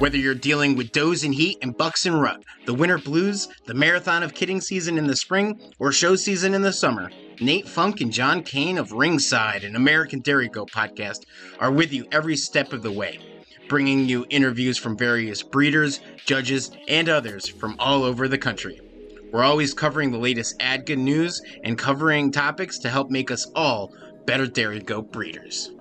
Whether you're dealing with does and heat and bucks and rut, the winter blues, the marathon of kidding season in the spring, or show season in the summer, Nate Funk and John Kane of Ringside an American Dairy Goat podcast are with you every step of the way, bringing you interviews from various breeders, judges, and others from all over the country. We're always covering the latest ADGA news and covering topics to help make us all better dairy goat breeders.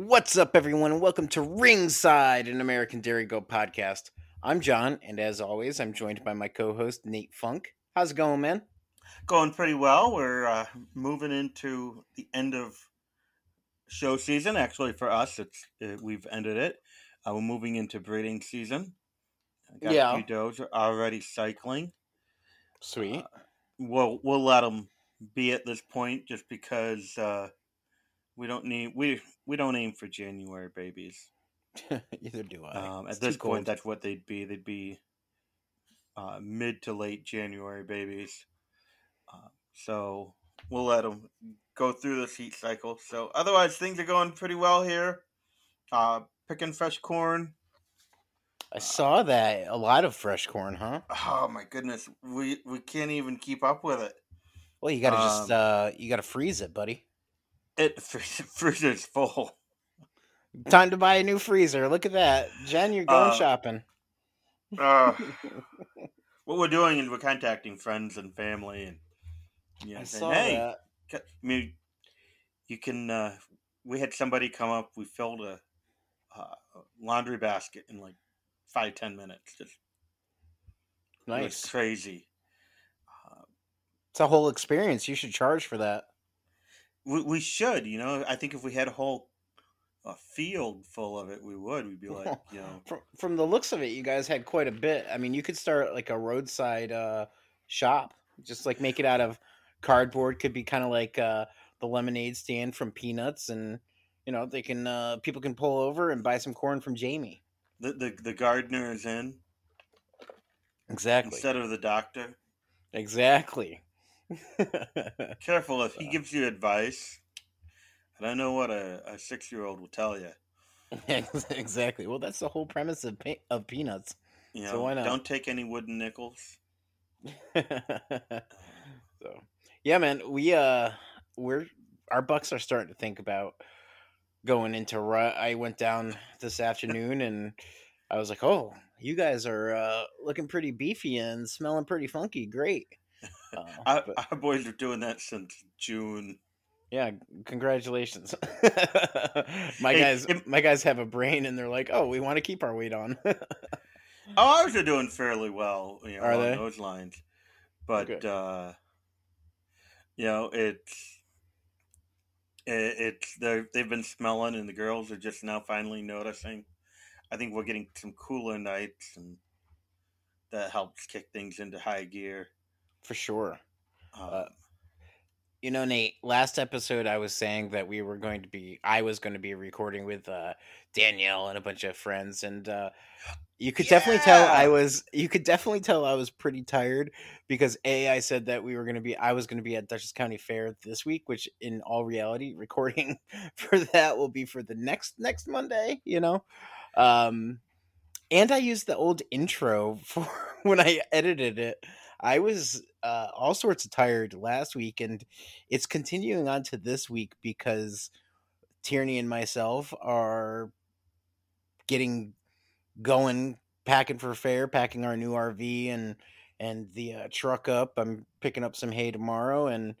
What's up, everyone? Welcome to Ringside, an American Dairy Goat podcast. I'm John, and as always, I'm joined by my co host, Nate Funk. How's it going, man? Going pretty well. We're uh, moving into the end of show season. Actually, for us, it's uh, we've ended it. Uh, we're moving into breeding season. Got Yeah. a few does are already cycling. Sweet. We'll we'll let them be at this point, just because uh, we don't need we we don't aim for January babies. Either do I. Um, at too this point, cold. that's what they'd be. They'd be uh, mid to late January babies. Uh, so we'll let them go through this heat cycle. So otherwise, things are going pretty well here. Uh, picking fresh corn. I saw that. A lot of fresh corn, huh? Oh my goodness, we we can't even keep up with it. Well, you gotta just, Um, uh, you gotta freeze it, buddy. It freezer's full. Time to buy a new freezer. Look at that. Jen, you're going Uh, shopping. Uh, what we're doing is we're contacting friends and family and yeah, I saying, saw hey, that. I mean, you can. Uh, we had somebody come up. We filled a, uh, laundry basket in like five ten minutes. Just Nice. crazy. Uh, It's a whole experience. You should charge for that. We we should, you know. I think if we had a whole a field full of it, we would. We'd be like, you know, From, from the looks of it, you guys had quite a bit. I mean, you could start like a roadside uh, shop, just like make it out of cardboard. Could be kind of like uh, the lemonade stand from Peanuts, and you know they can uh, people can pull over and buy some corn from Jamie. the the, the gardener is in Exactly. instead of the doctor. exactly. Careful if he gives you advice. I don't know what a, a six year old will tell you. exactly. Well, that's the whole premise of pe- of Peanuts. You know, So why not? don't take any wooden nickels. so yeah man we uh we're our bucks are starting to think about going into rut i went down this afternoon and i was like oh you guys are uh looking pretty beefy and smelling pretty funky great uh, Our, but, our boys are doing that since June. yeah congratulations my Hey, guys if- my guys have a brain and they're like oh we want to keep our weight on Oh, ours are doing fairly well, you know, Are along they? those lines. But Good. uh, you know, it's it, it's they they've been smelling, and the girls are just now finally noticing. I think we're getting some cooler nights, and that helps kick things into high gear. For sure Um, Uh, You know, Nate, last episode I was saying that we were going to be I was going to be recording with uh Danielle and a bunch of friends and uh you could definitely tell I was you could definitely tell I was pretty tired because A I said that we were going to be I was going to be at Dutchess County Fair this week, which in all reality recording for that will be for the next next Monday, you know. Um and I used the old intro for when I edited it. I was uh, all sorts of tired last week, and it's continuing on to this week because Tierney and myself are getting going, packing for fair, packing our new RV and and the uh, truck up. I'm picking up some hay tomorrow and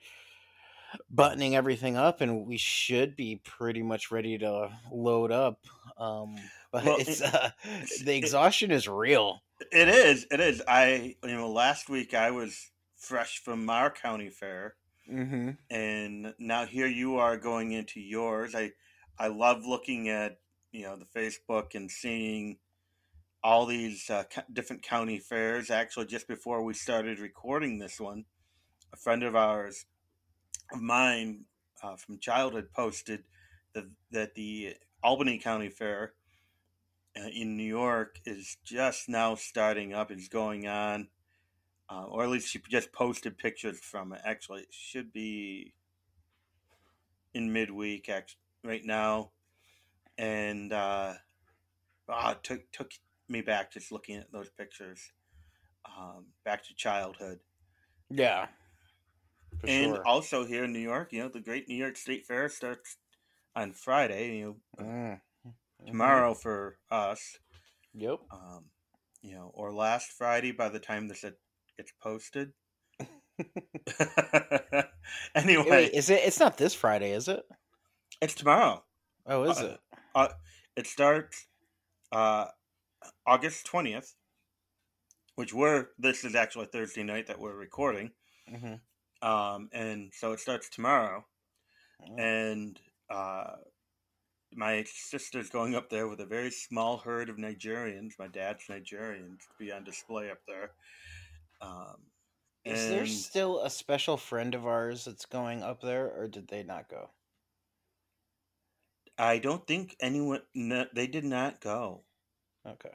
buttoning everything up, and we should be pretty much ready to load up. Um, but Well, it's uh, the exhaustion is real. It is. It is. I you know last week I was fresh from our county fair, Mm-hmm. and now here you are going into yours. I I love looking at you know the Facebook and seeing all these uh, different county fairs. Actually, just before we started recording this one, a friend of ours, of mine uh, from childhood, posted that that the Albany County Fair in New York is just now starting up. It's going on. uh, or at least she just posted pictures from it. Actually, it should be in midweek. Actually, right now, and uh, it took took me back just looking at those pictures, um, back to childhood. Yeah. And sure. also here in New York, you know, the Great New York State Fair starts on Friday. You know, Mm. Tomorrow for us. Yep. Um, you know, or last Friday by the time this it gets posted. anyway, Wait, is it? It's not this Friday, is it? it's tomorrow. Oh, is Uh, it? Uh, it starts uh, August twentieth, which we're this is actually Thursday night that we're recording, Mm-hmm. um, and so it starts tomorrow. And uh, my sister's going up there with a very small herd of Nigerians. My dad's Nigerians to be on display up there. Um, Is there still a special friend of ours that's going up there, or did they not go? I don't think anyone. No, they did not go. Okay.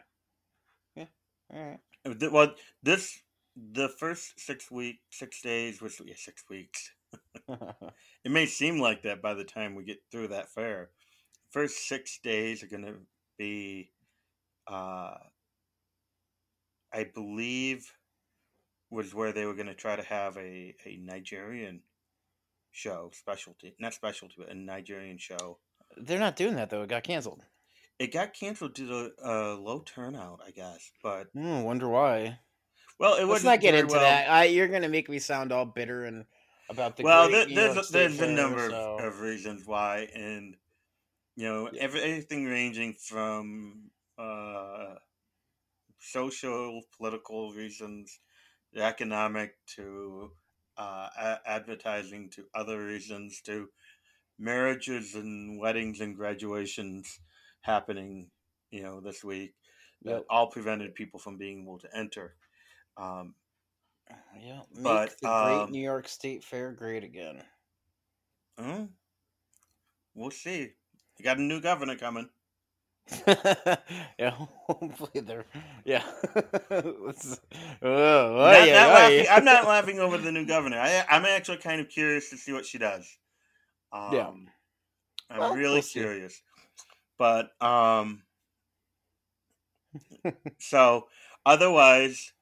Yeah. All right. Well, this the first six week six days was yeah six weeks. It may seem like that by the time we get through that fair. First six days are going to be, uh, I believe, was where they were going to try to have a, a Nigerian show specialty, not specialty, but a Nigerian show. They're not doing that though. It got canceled. It got canceled due to a low turnout, I guess. But Hmm, wonder why. well, it Let's wasn't not get into well- that. I, you're gonna make me sound all bitter and about the. well, great there, there's a, there's a number so- of, of reasons why, and you know, Yeah. every, everything ranging from uh, social, political reasons, economic to uh, a- advertising to other reasons to marriages and weddings and graduations happening, you know, this week. that Yep. all prevented people from being able to enter. Um, Yeah, make But, the um, great New York State Fair great again. uh, we'll see. You got a new governor coming. yeah, hopefully they're yeah. Let's- oh, Not- oy, not oy. laughing- I'm not laughing over the new governor. I, I'm actually kind of curious to see what she does. Um, Yeah. I'm Well, really we'll see. curious. But um, so otherwise,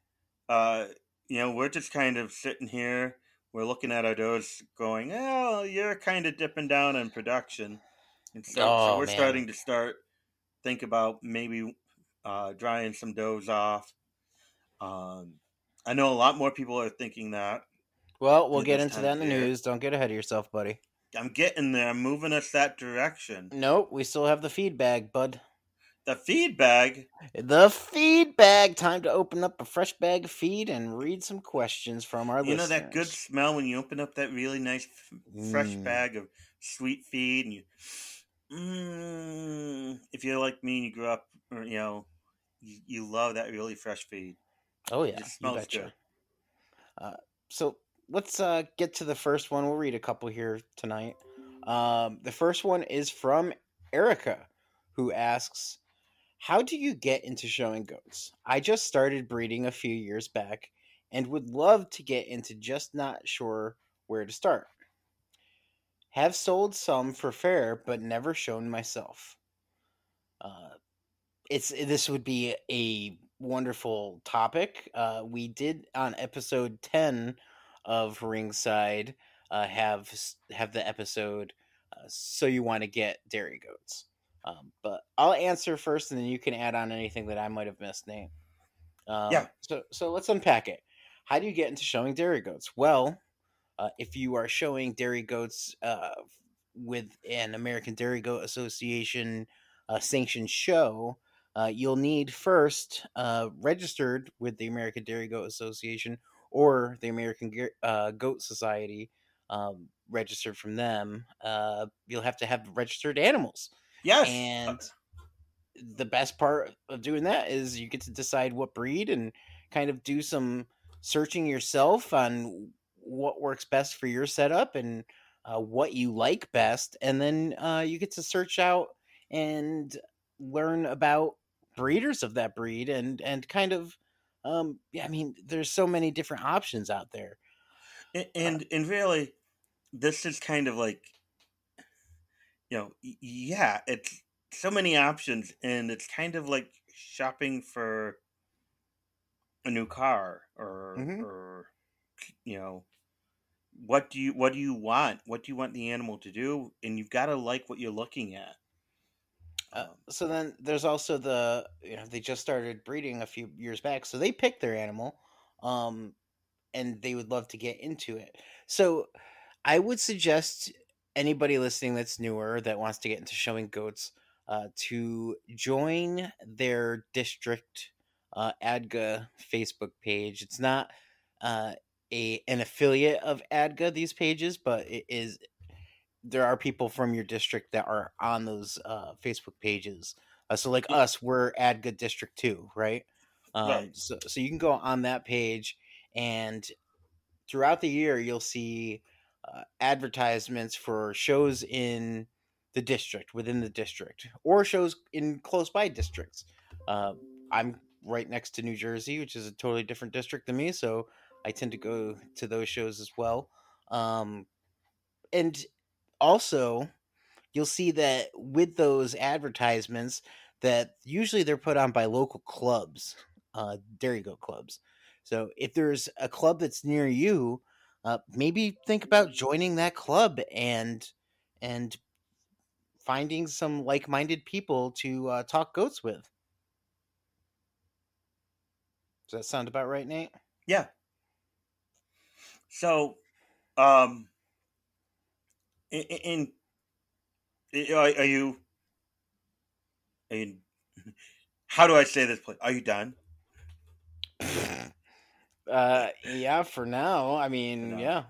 uh, you know, we're just kind of sitting here. We're looking at our doors, going, "Oh, you're kind of dipping down in production," and so, so Oh, we're man. starting to start think about maybe uh, drying some does off. Um, I know a lot more people are thinking that. Well, we'll get into that in the news. Don't get ahead of yourself, buddy. I'm getting there. I'm moving us that direction. Nope, we still have the feed bag, bud. The feed bag? The feed bag. Time to open up a fresh bag of feed and read some questions from our You know that good smell when you open up that really nice, f- fresh Mm. bag of sweet feed, and you, mm, if you're like me and you grew up, or, you know, you, you love that really fresh feed. Oh It yeah, you smells betcha. good. Uh, so let's uh, get to the first one. We'll read a couple here tonight. Um, the first one is from Erica, who asks, "How do you get into showing goats? I just started breeding a few years back, and would love to get into. Just not sure where to start. Have sold some for fair, but never shown myself. Uh, it's this would be a wonderful topic. Uh, we did on episode ten of Ringside uh, have have the episode. Uh, so you want to get dairy goats, um, but I'll answer first, and then you can add on anything that I might have missed, Nate. Um, Yeah. So so let's unpack it. How do you get into showing dairy goats? Well, uh, if you are showing dairy goats uh, with an American Dairy Goat Association uh, sanctioned show, uh, you'll need first uh, registered with the American Dairy Goat Association or the American Ge- uh, Goat Society, um, registered from them. Uh, you'll have to have registered animals. Yes. And the best part of doing that is you get to decide what breed and kind of do some searching yourself on what works best for your setup and uh, what you like best. And then uh, you get to search out and learn about breeders of that breed and, and kind of, um, yeah, I mean, there's so many different options out there. A- and and really, this is kind of like you know, yeah, it's so many options, and it's kind of like shopping for a new car or Mhm. or you know what do you what do you want what do you want the animal to do and you've got to like what you're looking at Uh, um, so then there's also the you know they just started breeding a few years back, so they pick their animal, um, and they would love to get into it. So I would suggest anybody listening that's newer that wants to get into showing goats uh, to join their district uh, ADGA Facebook page. It's not uh, a an affiliate of ADGA these pages, but it is there are people from your district that are on those uh, Facebook pages. Uh, so like Yeah. us, we're ADGA District Two, right? Um, Right. So so you can go on that page, and throughout the year you'll see uh, advertisements for shows in the district within the district or shows in close by districts. Uh, I'm right next to New Jersey, which is a totally different district than me, so I tend to go to those shows as well. Um, and also you'll see that with those advertisements that usually they're put on by local clubs uh dairy goat clubs. So if there's a club that's near you uh maybe think about joining that club and and finding some like-minded people to uh, talk goats with. Does that sound about right nate? Yeah so um in, in, in are, are you are you how do i say this please? are you done uh yeah for now i mean yeah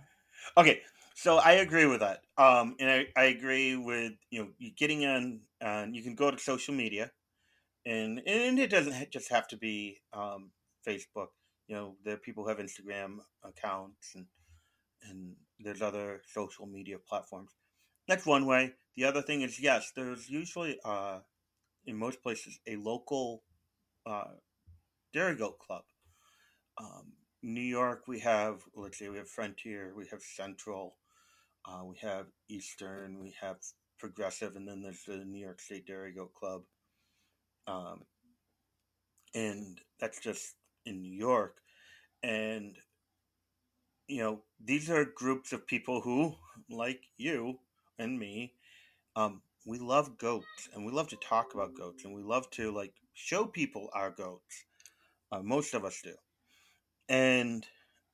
Okay, so I agree with that. Um, and I, I agree with you know you getting on. on you can go to social media, and and it doesn't just have to be um, Facebook. You know, there are people who have Instagram accounts, and and there's other social media platforms. That's one way. The other thing is yes, there's usually uh, in most places a local uh, dairy goat club. Um, New York, we have let's say we have Frontier, we have Central, uh, we have Eastern, we have Progressive, and then there's the New York State Dairy Goat Club, um, and that's just in New York. And you know, these are groups of people who, like you and me, um, we love goats, and we love to talk about goats, and we love to like show people our goats. Uh, most of us do and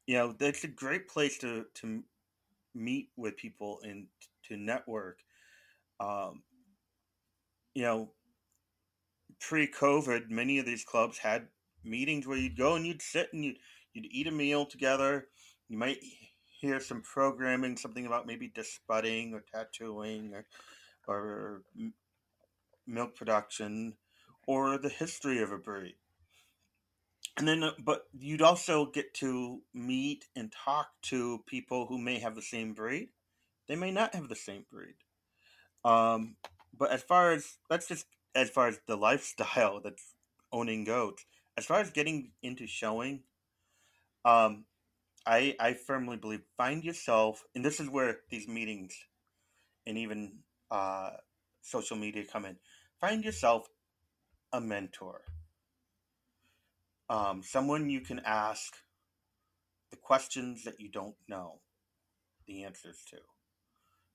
you know that's a great place to to meet with people and to network um you know pre-covid many of these clubs had meetings where you'd go and you'd sit and you'd, you'd eat a meal together you might hear some programming something about maybe disbudding or tattooing or or milk production or the history of a breed. And then uh, but you'd also get to meet and talk to people who may have the same breed. They may not have the same breed. Um but as far as that's just as far as the lifestyle that's owning goats. As far as getting into showing um i i firmly believe find yourself and this is where these meetings and even uh social media come in find yourself a mentor um, someone you can ask the questions that you don't know the answers to.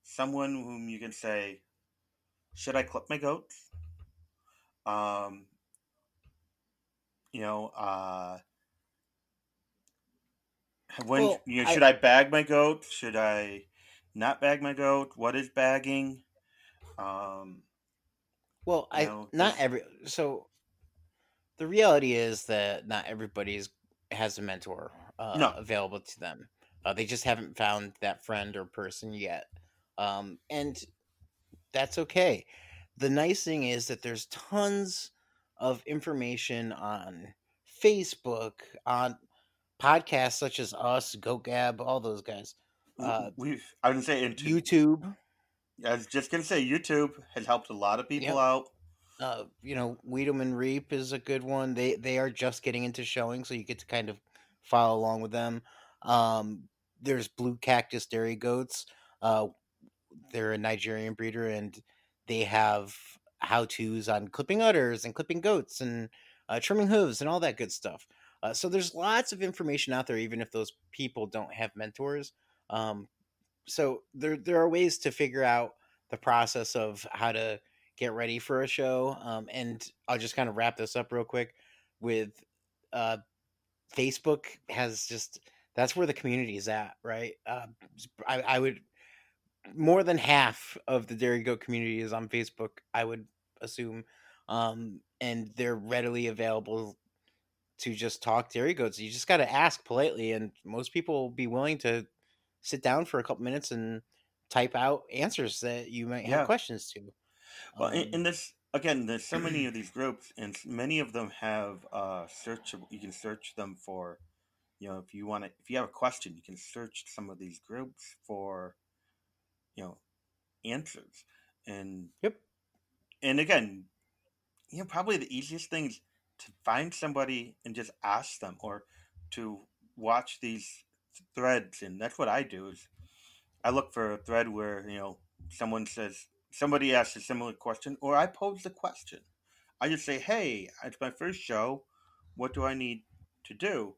Someone whom you can say, "Should I clip my goats?" Um, you know, uh, when Well, you know, I- should I bag my goat? Should I not bag my goat? What is bagging? Um, Well, I know, not every so the reality is that not everybody has a mentor uh, No. available to them. Uh, they just haven't found that friend or person yet, um, and that's okay. The nice thing is that there's tons of information on Facebook, on podcasts such as us, GoGab, all those guys, uh, we've I would say into YouTube. I was just gonna say YouTube has helped a lot of people Yep. out. uh, you know, Weed 'Em and Reap is a good one. They they are just getting into showing, so you get to kind of follow along with them. Um, there's Blue Cactus Dairy Goats. Uh, they're a Nigerian breeder, and they have how tos on clipping udders and clipping goats and uh, trimming hooves and all that good stuff. Uh, so there's lots of information out there, even if those people don't have mentors. Um, so there there are ways to figure out the process of how to get ready for a show. Um, and I'll just kind of wrap this up real quick with uh, Facebook has just that's where the community is at, right? Uh, I, I would more than half of the Dairy Goat community is on Facebook. I would assume, um, and they're readily available to just talk dairy goats. You just got to ask politely, and most people will be willing to sit down for a couple minutes and type out answers that you might have Yeah. questions to. Well, in, Um, in this again, there's so many of these groups, and many of them have uh, searchable. You can search them for, you know, if you want to, if you have a question, you can search some of these groups for, you know, answers. And Yep. and again, you know, probably the easiest thing is to find somebody and just ask them, or to watch these threads, and that's what I do. Is I look for a thread where you know someone says somebody asks a similar question, or I pose the question. I just say, "Hey, it's my first show. What do I need to do?"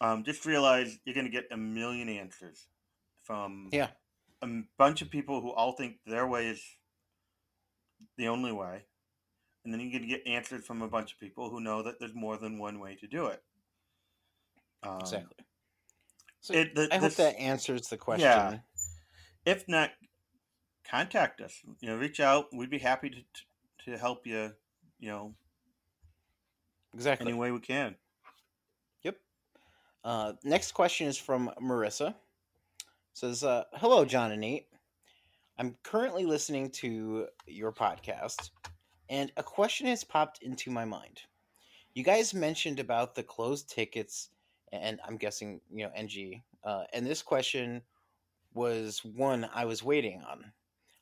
Um, just realize you're going to get a million answers from yeah, a bunch of people who all think their way is the only way, and then you can get answers from a bunch of people who know that there's more than one way to do it. Um, exactly. So it- the- I hope this- that answers the question. Yeah. if not contact us you know reach out we'd be happy to to help you you know Exactly. any way we can Yep. Uh, next question is from Marissa. says, uh, "Hello, John and Nate. I'm currently listening to your podcast, and a question has popped into my mind. You guys mentioned about the closed tickets, and I'm guessing you know NG. Uh, and this question was one I was waiting on.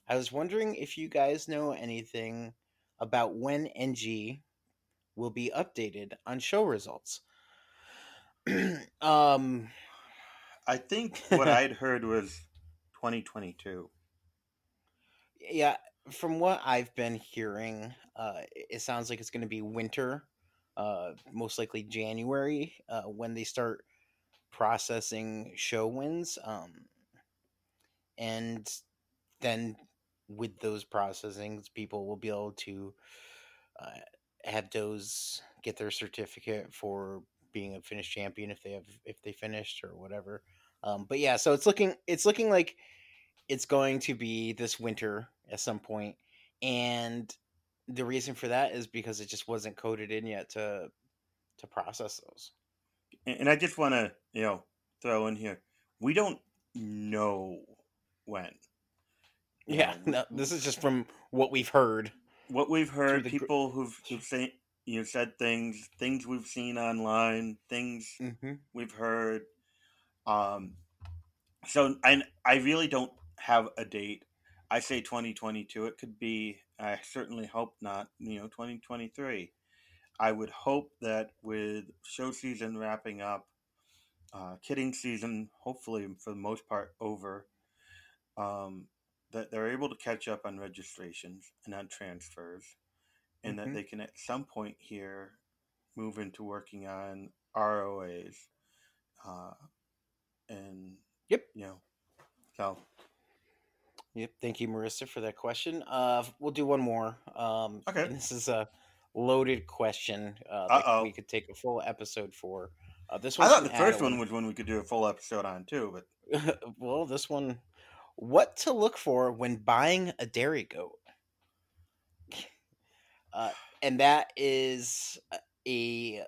I was wondering if you guys know anything about when NG will be updated on show results. um, i think what i'd heard was 2022 yeah, from what I've been hearing, uh, it sounds like it's going to be winter, uh, most likely January, uh, when they start processing show wins. Um, and then with those processings, people will be able to uh, have those get their certificate for being a finished champion if they have if they finished or whatever. Um, but yeah, so it's looking it's looking like it's going to be this winter at some point, and the reason for that is because it just wasn't coded in yet to to process those. and, i just want to you know throw in here we don't know when Yeah, know, no, this is just from what we've heard. what we've heard gr- people who've, who've say, you know, said things things we've seen online things hmm we've heard. Um, so I I really don't have a date. I say 2022. It could be. I certainly hope not. You know, 2023. I would hope that with show season wrapping up, uh, kidding season hopefully for the most part over, um, that they're able to catch up on registrations and on transfers, and Mhm. that they can at some point here move into working on ROAs, uh, and Yep. you know, so Yep. Thank you, Marissa, for that question. Uh, we'll do one more. Um, Okay. this is a loaded question uh, we could take a full episode for. Uh, this I thought the first one was one we could do a full episode on too, but well, this one, what to look for when buying a dairy goat, uh, and that is a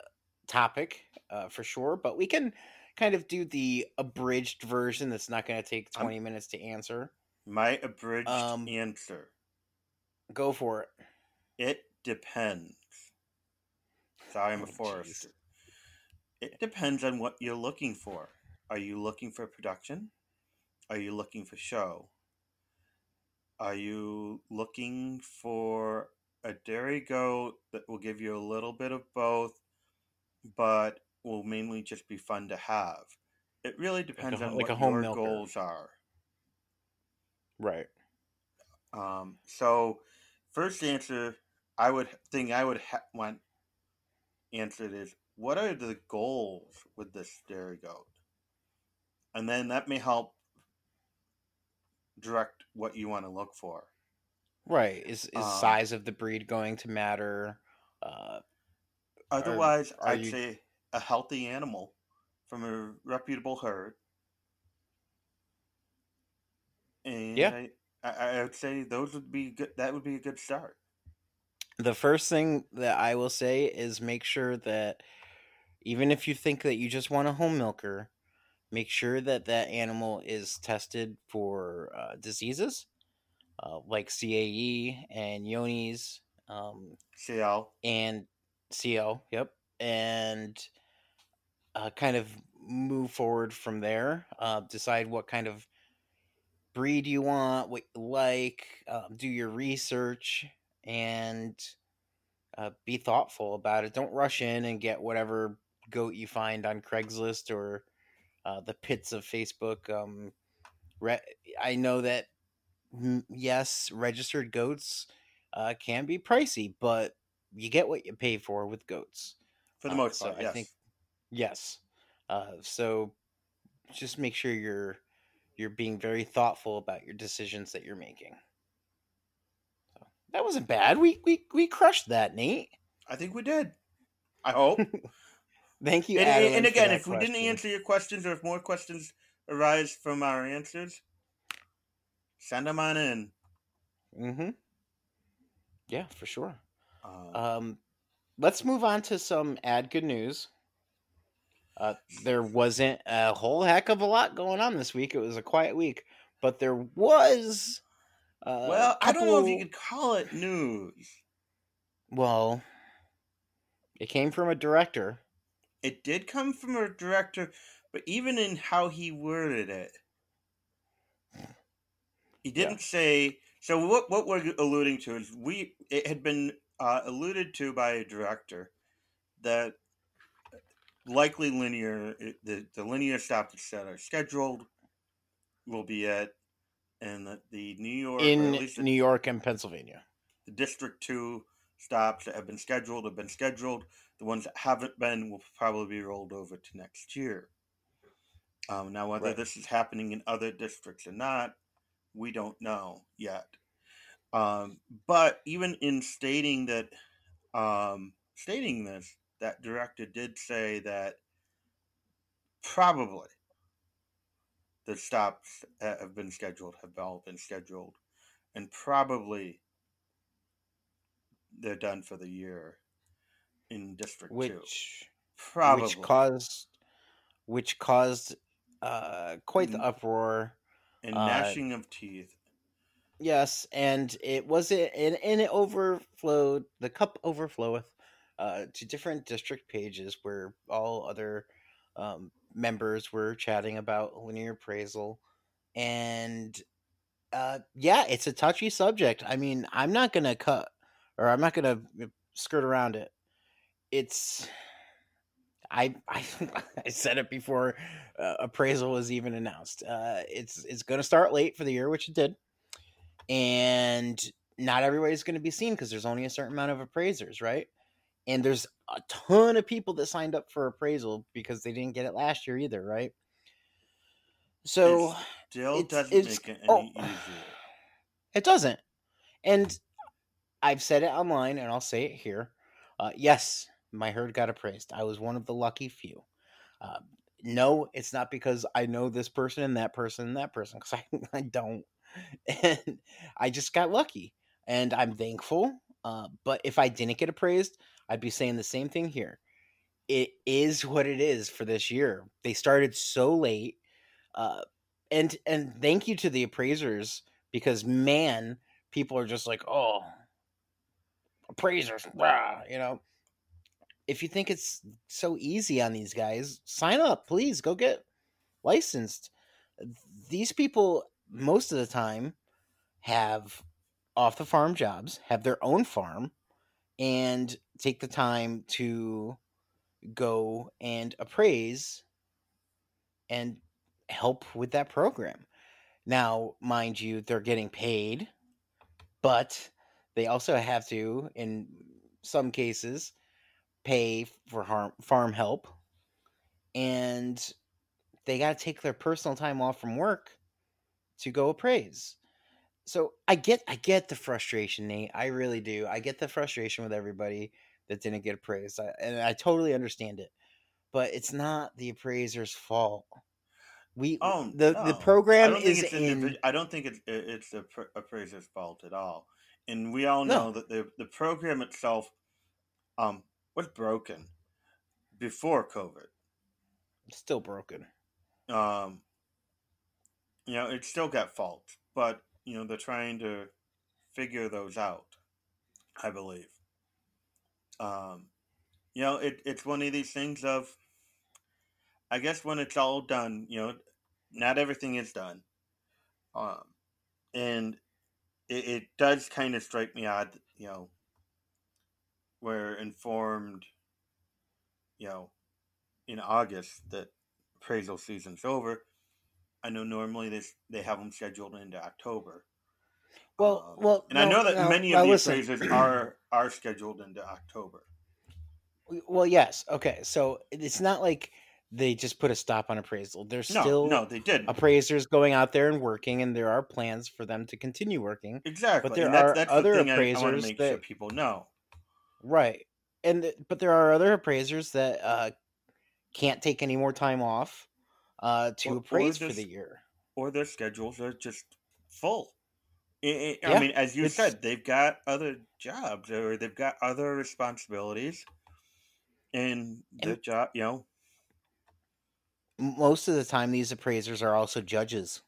topic uh, for sure. But we can kind of do the abridged version. That's not going to take I'm- twenty minutes to answer. My abridged Um, answer Go for it. it depends. Sorry, I'm a Oh, forester. It depends on what you're looking for. Are you looking for production? Are you looking for show? Are you looking for a dairy goat that will give you a little bit of both, but will mainly just be fun to have? It really depends ho- on like a what home your milker. goals are. Right. Um, so first answer I would thing I would ha- want answered is what are the goals with this dairy goat, and then that may help direct what you want to look for. Right. Is is Um, size of the breed going to matter? Uh, Otherwise, are I'd you- say a healthy animal from a reputable herd. And Yeah. I, I, would say those would be good. That would be a good start. the first thing that I will say is make sure that even if you think that you just want a home milker, make sure that that animal is tested for uh, diseases uh, like CAE and Johne's um, CL. and CO. Yep, and uh, kind of move forward from there. Uh, decide what kind of breed you want, what you like, um, do your research, and uh, be thoughtful about it. Don't rush in and get whatever goat you find on Craigslist or uh, the pits of Facebook. Um, re- I know that mm, yes, registered goats uh, can be pricey, but you get what you pay for with goats. For the Uh, most so part, I think yes. Uh, so just make sure you're you're being very thoughtful about your decisions that you're making. So that wasn't bad. We we we crushed that, Nate. I think we did. I hope. Thank you. and- Adeline, and again, if we didn't answer your questions or if more questions arise from our answers, send them on in. Mm-hmm. Yeah, for sure. Um, Um, let's move on to some ADGA news. Uh, there wasn't a whole heck of a lot going on this week. It was a quiet week, but there was. Uh, well, I don't know if you could call it news. Well, it came from a director. It did come from a director, but even in how he worded it, he didn't say. So what what we're alluding to is we it had been uh, alluded to by a director that likely linear the the linear stops that are scheduled will be at and the, the New York or in at least the- New York and Pennsylvania. the District 2 stops that have been scheduled have been scheduled. The ones that haven't been will probably be rolled over to next year. Um, now, whether Right. this is happening in other districts or not, we don't know yet. Um, but even in stating that, um, stating this, that director did say that probably the stops that have been scheduled have all been scheduled, and probably they're done for the year in District Two. which Probably. which caused which caused uh quite the uproar and uh, gnashing of teeth. yes and it was it and, and it overflowed the cup overfloweth uh to different district pages where all other um members were chatting about linear appraisal and uh yeah it's a touchy subject i mean i'm not gonna cut or i'm not gonna skirt around it it's I, I I said it before uh, appraisal was even announced. Uh, it's it's going to start late for the year, which it did, and not everybody's going to be seen because there's only a certain amount of appraisers, right? And there's a ton of people that signed up for appraisal because they didn't get it last year either, right? So Still it's- doesn't it's- make it any oh. easier. It doesn't. And I've said it online and I'll say it here. Uh, yes, my herd got appraised. I was one of the lucky few. Uh, no, it's not because I know this person and that person and that person, because I, I don't. And I just got lucky. And I'm thankful. Uh, but if I didn't get appraised, I'd be saying the same thing here. It is what it is for this year. They started so late. Uh, and and thank you to the appraisers because man, people are just like, oh, appraisers, rah, you know. If you think it's so easy on these guys, sign up, please. Go get licensed. These people, most of the time, have off the farm jobs, have their own farm, and take the time to go and appraise and help with that program. Now, mind you, they're getting paid but they also have to, in some cases, pay for harm, farm help, and they got to take their personal time off from work to go appraise. So I get I get the frustration, Nate. I really do. I get the frustration with everybody that didn't get appraised, I, and I totally understand it. But it's not the appraiser's fault. We Oh the the no, I program is in I don't think it's it's the appraiser's fault at all. And we all no know that the the program itself um was broken before COVID. still broken. Um, you know, it still got faults, but you know they're trying to figure those out. I believe. Um, you know, it, it's one of these things of I guess when it's all done, you know, not everything is done. Um, and it, it does kind of strike me odd, you know, we're informed, you know, in August that appraisal season's over. I know normally they they have them scheduled into October. Well, Um, well, and I know that no. many of the listen. appraisers are are scheduled into October. Well, yes. Okay, so it's not like they just put a stop on appraisal. There's No, still no, they didn't. appraisers going out there and working, and there are plans for them to continue working. Exactly, But there that's are that's other the thing I, I want to appraisers make sure that people know. right, and but there are other appraisers that uh, can't take any more time off uh, to Or or appraise for the year. or their schedules are just full. I, I I Yeah, mean, as you said, they've got other jobs or they've got other responsibilities, and the and job, you know, most of the time these appraisers are also judges,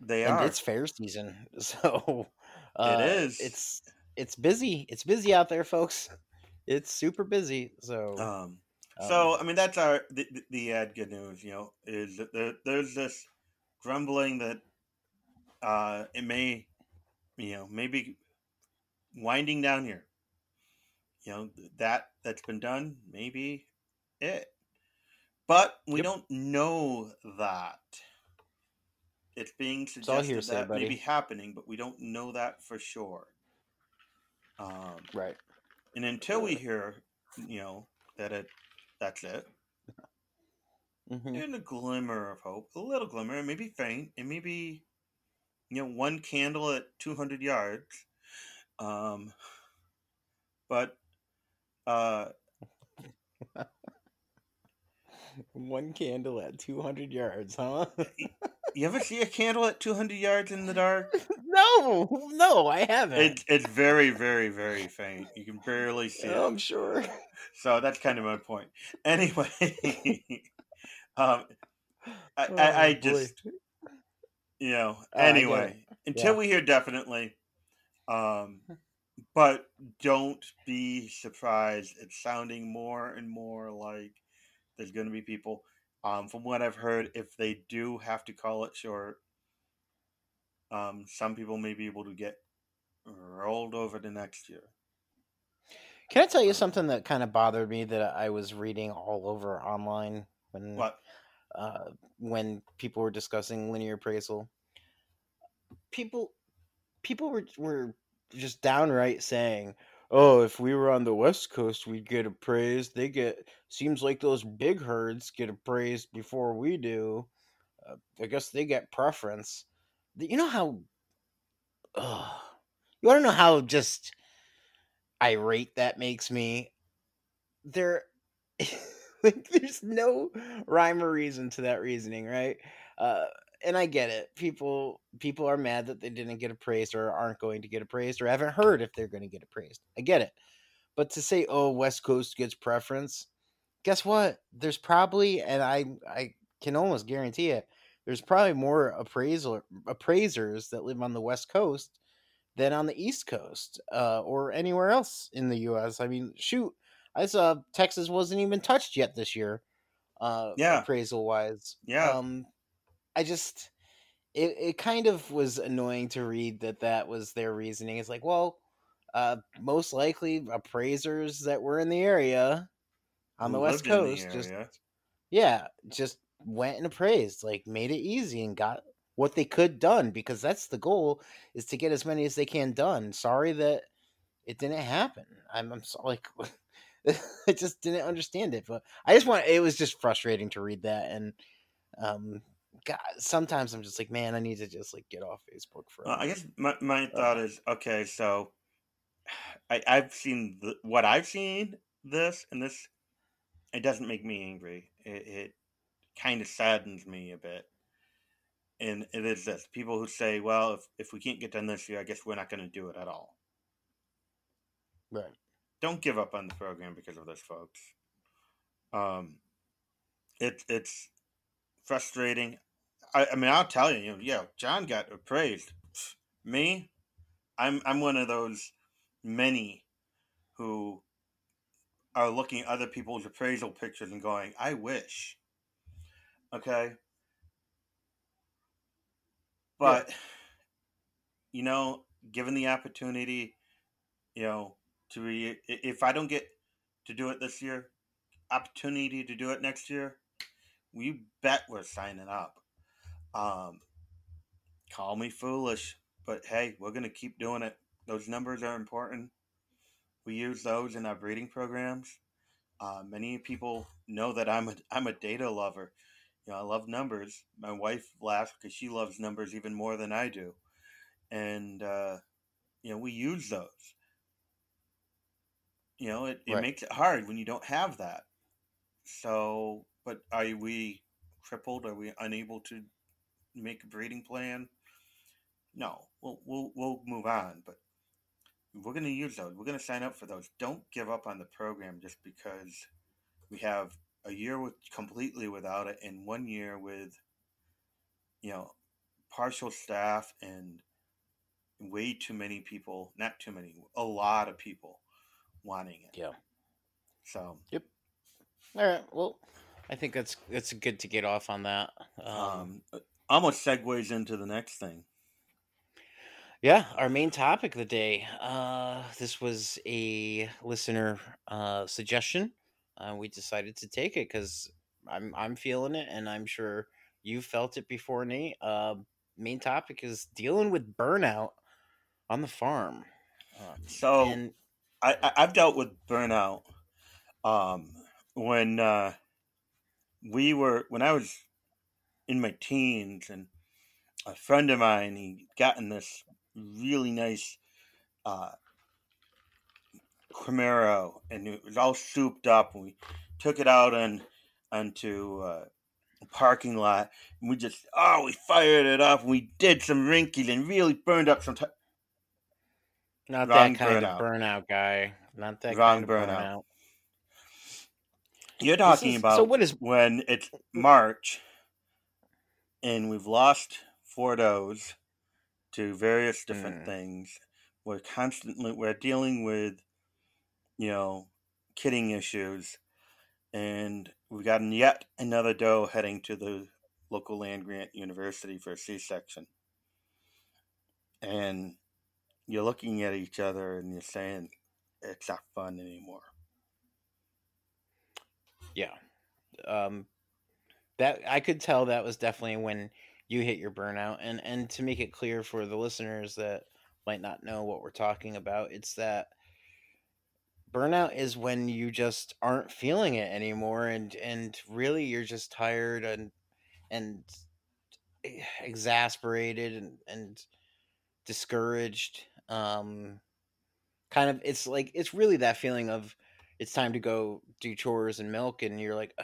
they and are. it's fair season, so It uh, is. it's it's busy. It's busy out there, folks. It's super busy. So Um, um, so I mean, that's our the, the ADGA news. You know, is that there, there's this grumbling that uh, it may, you know, maybe winding down here. You know, that that's been done, maybe it, but we yep, don't know that. It's being it's suggested hearsay, that may be happening, but we don't know that for sure. Um, Right. and until we Uh, hear, you know, that it that's it, hmm and a glimmer of hope, a little glimmer, it may be faint, it may be, you know, one candle at 200 yards, um, but uh, One candle at 200 yards, huh? you ever see a candle at 200 yards in the dark? no, no, I haven't. It's it's very very very faint. You can barely see it. I'm sure. So that's kind of my point. Anyway, um, I, I Oh I boy. just you know Oh, I anyway until Yeah. we hear definitely um but don't be surprised it's sounding more and more like there's going to be people um from what i've heard if they do have to call it short um some people may be able to get rolled over to next year Can I tell you um, something that kind of bothered me that I was reading all over online when what uh, when people were discussing linear appraisal? People people were were just downright saying, "Oh, if we were on the West Coast, we'd get appraised. They get seems like those big herds get appraised before we do. Uh, I guess they get preference." You know how? Ugh, you want to know how just irate that makes me? There, like, there's no rhyme or reason to that reasoning, right? Uh, and I get it. People people are mad that they didn't get appraised or aren't going to get appraised or haven't heard if they're going to get appraised. I get it. But to say, "Oh, West Coast gets preference," guess what? There's probably, and I I can almost guarantee it. There's probably more appraisal appraisers that live on the West Coast than on the East Coast uh, or anywhere else in the U.S. I mean, shoot, I saw Texas wasn't even touched yet this year, uh, yeah appraisal wise. yeah Um, I just it it kind of was annoying to read that that was their reasoning. It's like, well, uh, most likely appraisers that were in the area on the West in the Coast just yeah just went and appraised, like made it easy and got what they could done because that's the goal is to get as many as they can done. Sorry that it didn't happen. I'm, I'm so, like I just didn't understand it, but I just want it was just frustrating to read that and um God, sometimes I'm just like, man, I need to just like get off Facebook for. a Well, I guess my, my thought is okay. So, I I've seen the, what I've seen this and this. It doesn't make me angry. It, it kind of saddens me a bit. And it is this people who say, well, if, if we can't get done this year, I guess we're not going to do it at all. Right. Don't give up on the program because of this, folks. Um, it, it's frustrating. I, I mean, I'll tell you, you know, yeah, John got appraised. Me, I'm I'm one of those many who are looking at other people's appraisal pictures and going, I wish. Okay. But, yeah. you know, given the opportunity, you know, to be, if I don't get to do it this year, opportunity to do it next year, we bet we're signing up. Um, call me foolish, but hey, we're going to keep doing it. Those numbers are important. We use those in our breeding programs. Uh, many people know that I'm a I'm a data lover. You know, I love numbers. My wife laughs because she loves numbers even more than I do, and uh, you know we use those. You know, it, it right. makes it hard when you don't have that. So, but are we crippled? Are we unable to make a breeding plan? No, we'll we'll we'll move on. But we're going to use those. We're going to sign up for those. Don't give up on the program just because we have a year with completely without it and one year with you know partial staff and way too many people not too many a lot of people wanting it yeah so yep all right well i think that's that's good to get off on that um, um almost segues into the next thing yeah, our main topic of the day. Uh, this was a listener uh, suggestion. Uh, we decided to take it because I'm I'm feeling it, and I'm sure you felt it before, Nate. Uh, main topic is dealing with burnout on the farm. Um, so, and, I, I have dealt with burnout. Um, when uh, we were when I was in my teens, and a friend of mine he got in this really nice uh, Camaro, and it was all souped up. And we took it out on onto uh, a parking lot, and we just oh, we fired it up. And we did some rinkies and really burned up some. T- Not Wrong that kind burnout. of burnout guy. Not that Wrong kind of burnout. burnout. You're talking is, about so what is when it's March and we've lost four does to various different mm. things. We're constantly we're dealing with, you know, kidding issues, and we've gotten yet another doe heading to the local land grant university for a C-section. And you're looking at each other and you're saying, it's not fun anymore. Yeah. Um, that I could tell that was definitely when you hit your burnout and and to make it clear for the listeners that might not know what we're talking about it's that burnout is when you just aren't feeling it anymore and and really you're just tired and and exasperated and and discouraged um kind of it's like it's really that feeling of it's time to go do chores and milk and you're like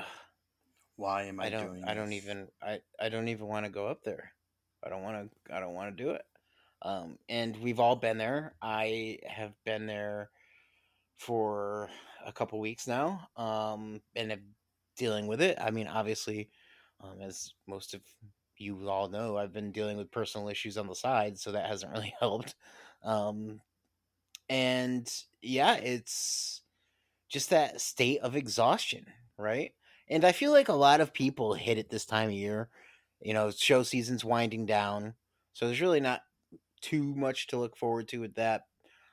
why am I, I don't doing I don't even I I don't even want to go up there. I don't want to I don't want to do it. Um, and we've all been there. I have been there for a couple weeks now, um, and I'm dealing with it. I mean, obviously, um, as most of you all know, I've been dealing with personal issues on the side, so that hasn't really helped. Um, and yeah, it's just that state of exhaustion, right? And I feel like a lot of people hit it this time of year. You know, show season's winding down. So there's really not too much to look forward to with that.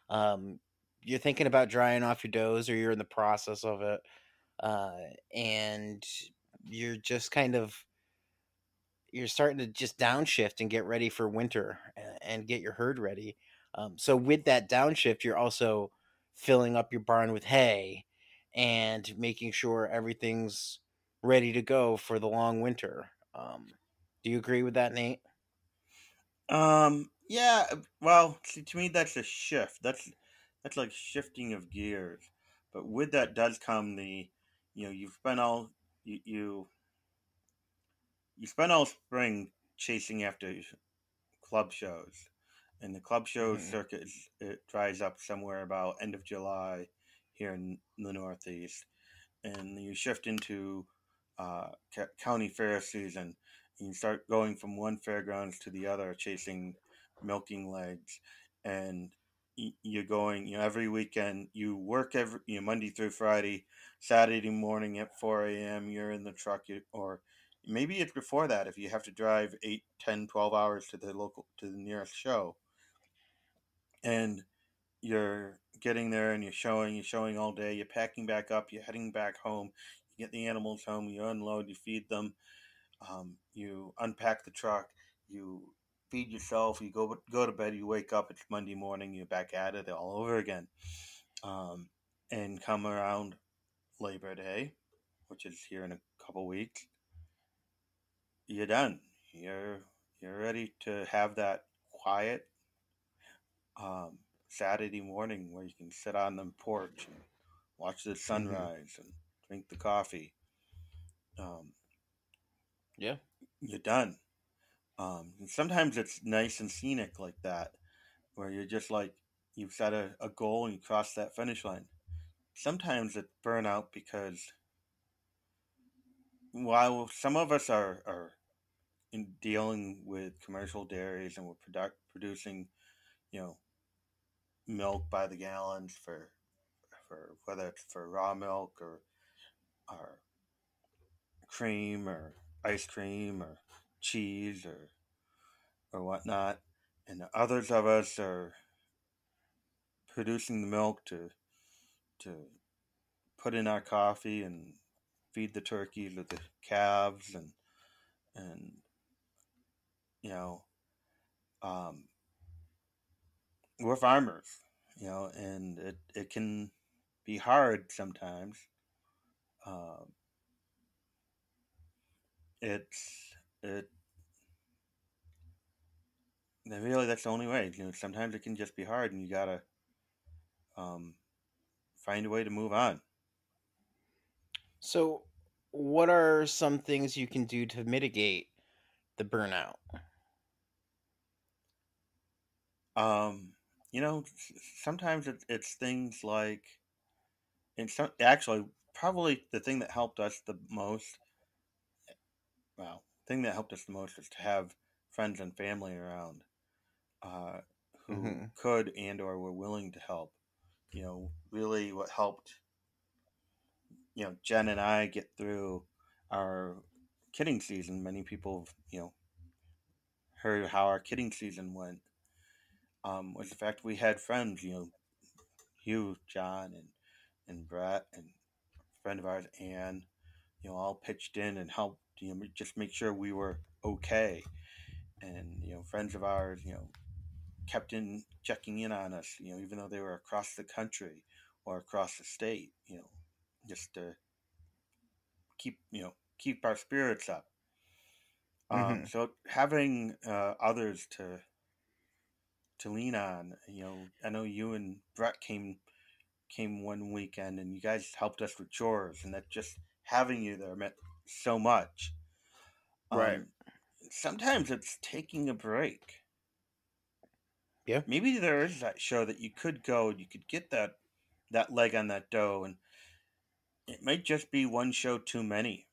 Um, you're thinking about drying off your does or you're in the process of it. Uh, and you're just kind of you're starting to just downshift and get ready for winter and get your herd ready. Um, so with that downshift, you're also filling up your barn with hay and making sure everything's ready to go for the long winter. Um, do you agree with that, Nate? Um, yeah. Well, see, to me, that's a shift. That's that's like shifting of gears. But with that does come the, you know, you've spent all you you, you spent all spring chasing after club shows, and the club show mm-hmm. circuit is, it dries up somewhere about end of July here in the Northeast, and you shift into uh, county fair season, and you start going from one fairgrounds to the other, chasing milking legs, and you're going, you know, every weekend. You work every, you know, Monday through Friday, Saturday morning at four a.m. You're in the truck, or maybe it's before that if you have to drive 8 10 12 hours to the local to the nearest show and you're getting there and you're showing you're showing all day you're packing back up you're heading back home you get the animals home you unload you feed them um, you unpack the truck you feed yourself you go go to bed you wake up it's monday morning you're back at it all over again um, and come around labor day which is here in a couple weeks you're done you're you're ready to have that quiet um, Saturday morning where you can sit on the porch and watch the mm-hmm. sunrise mm-hmm. and drink the coffee. Um, yeah, you're done. Um, and sometimes it's nice and scenic like that, where you're just like you've set a, a goal and you cross that finish line. Sometimes it's burnout because while some of us are, are in dealing with commercial dairies and we're product, producing, you know, milk by the gallons for for whether it's for raw milk or or cream or ice cream or cheese or or whatnot, and others of us are producing the milk to to put in our coffee and feed the turkeys or the calves and and you know um, we're farmers, you know, and it, it can be hard sometimes. Uh, it's it really that's the only way. You know, sometimes it can just be hard, and you gotta um, find a way to move on. So, what are some things you can do to mitigate the burnout? Um, you know, sometimes it's, it's things like, and some actually probably the thing that helped us the most. Well, thing that helped us the most is to have friends and family around uh, who mm-hmm. could and or were willing to help. You know, really what helped. You know, Jen and I get through our kidding season. Many people, you know, heard how our kidding season went um, was the fact we had friends, you know, Hugh, John, and and Brett, and friend of ours, Anne, you know, all pitched in and helped, you know, just make sure we were okay. And you know, friends of ours, you know, kept in checking in on us, you know, even though they were across the country or across the state, you know, just to keep, you know, keep our spirits up. Um, mm-hmm. Um, so having uh, others to to lean on. You know, I know you and Brett came came one weekend, and you guys helped us with chores, and that just having you there meant so much. Right. Um, sometimes it's taking a break. Yeah. Maybe there is that show that you could go, and you could get that that leg on that doe, and it might just be one show too many.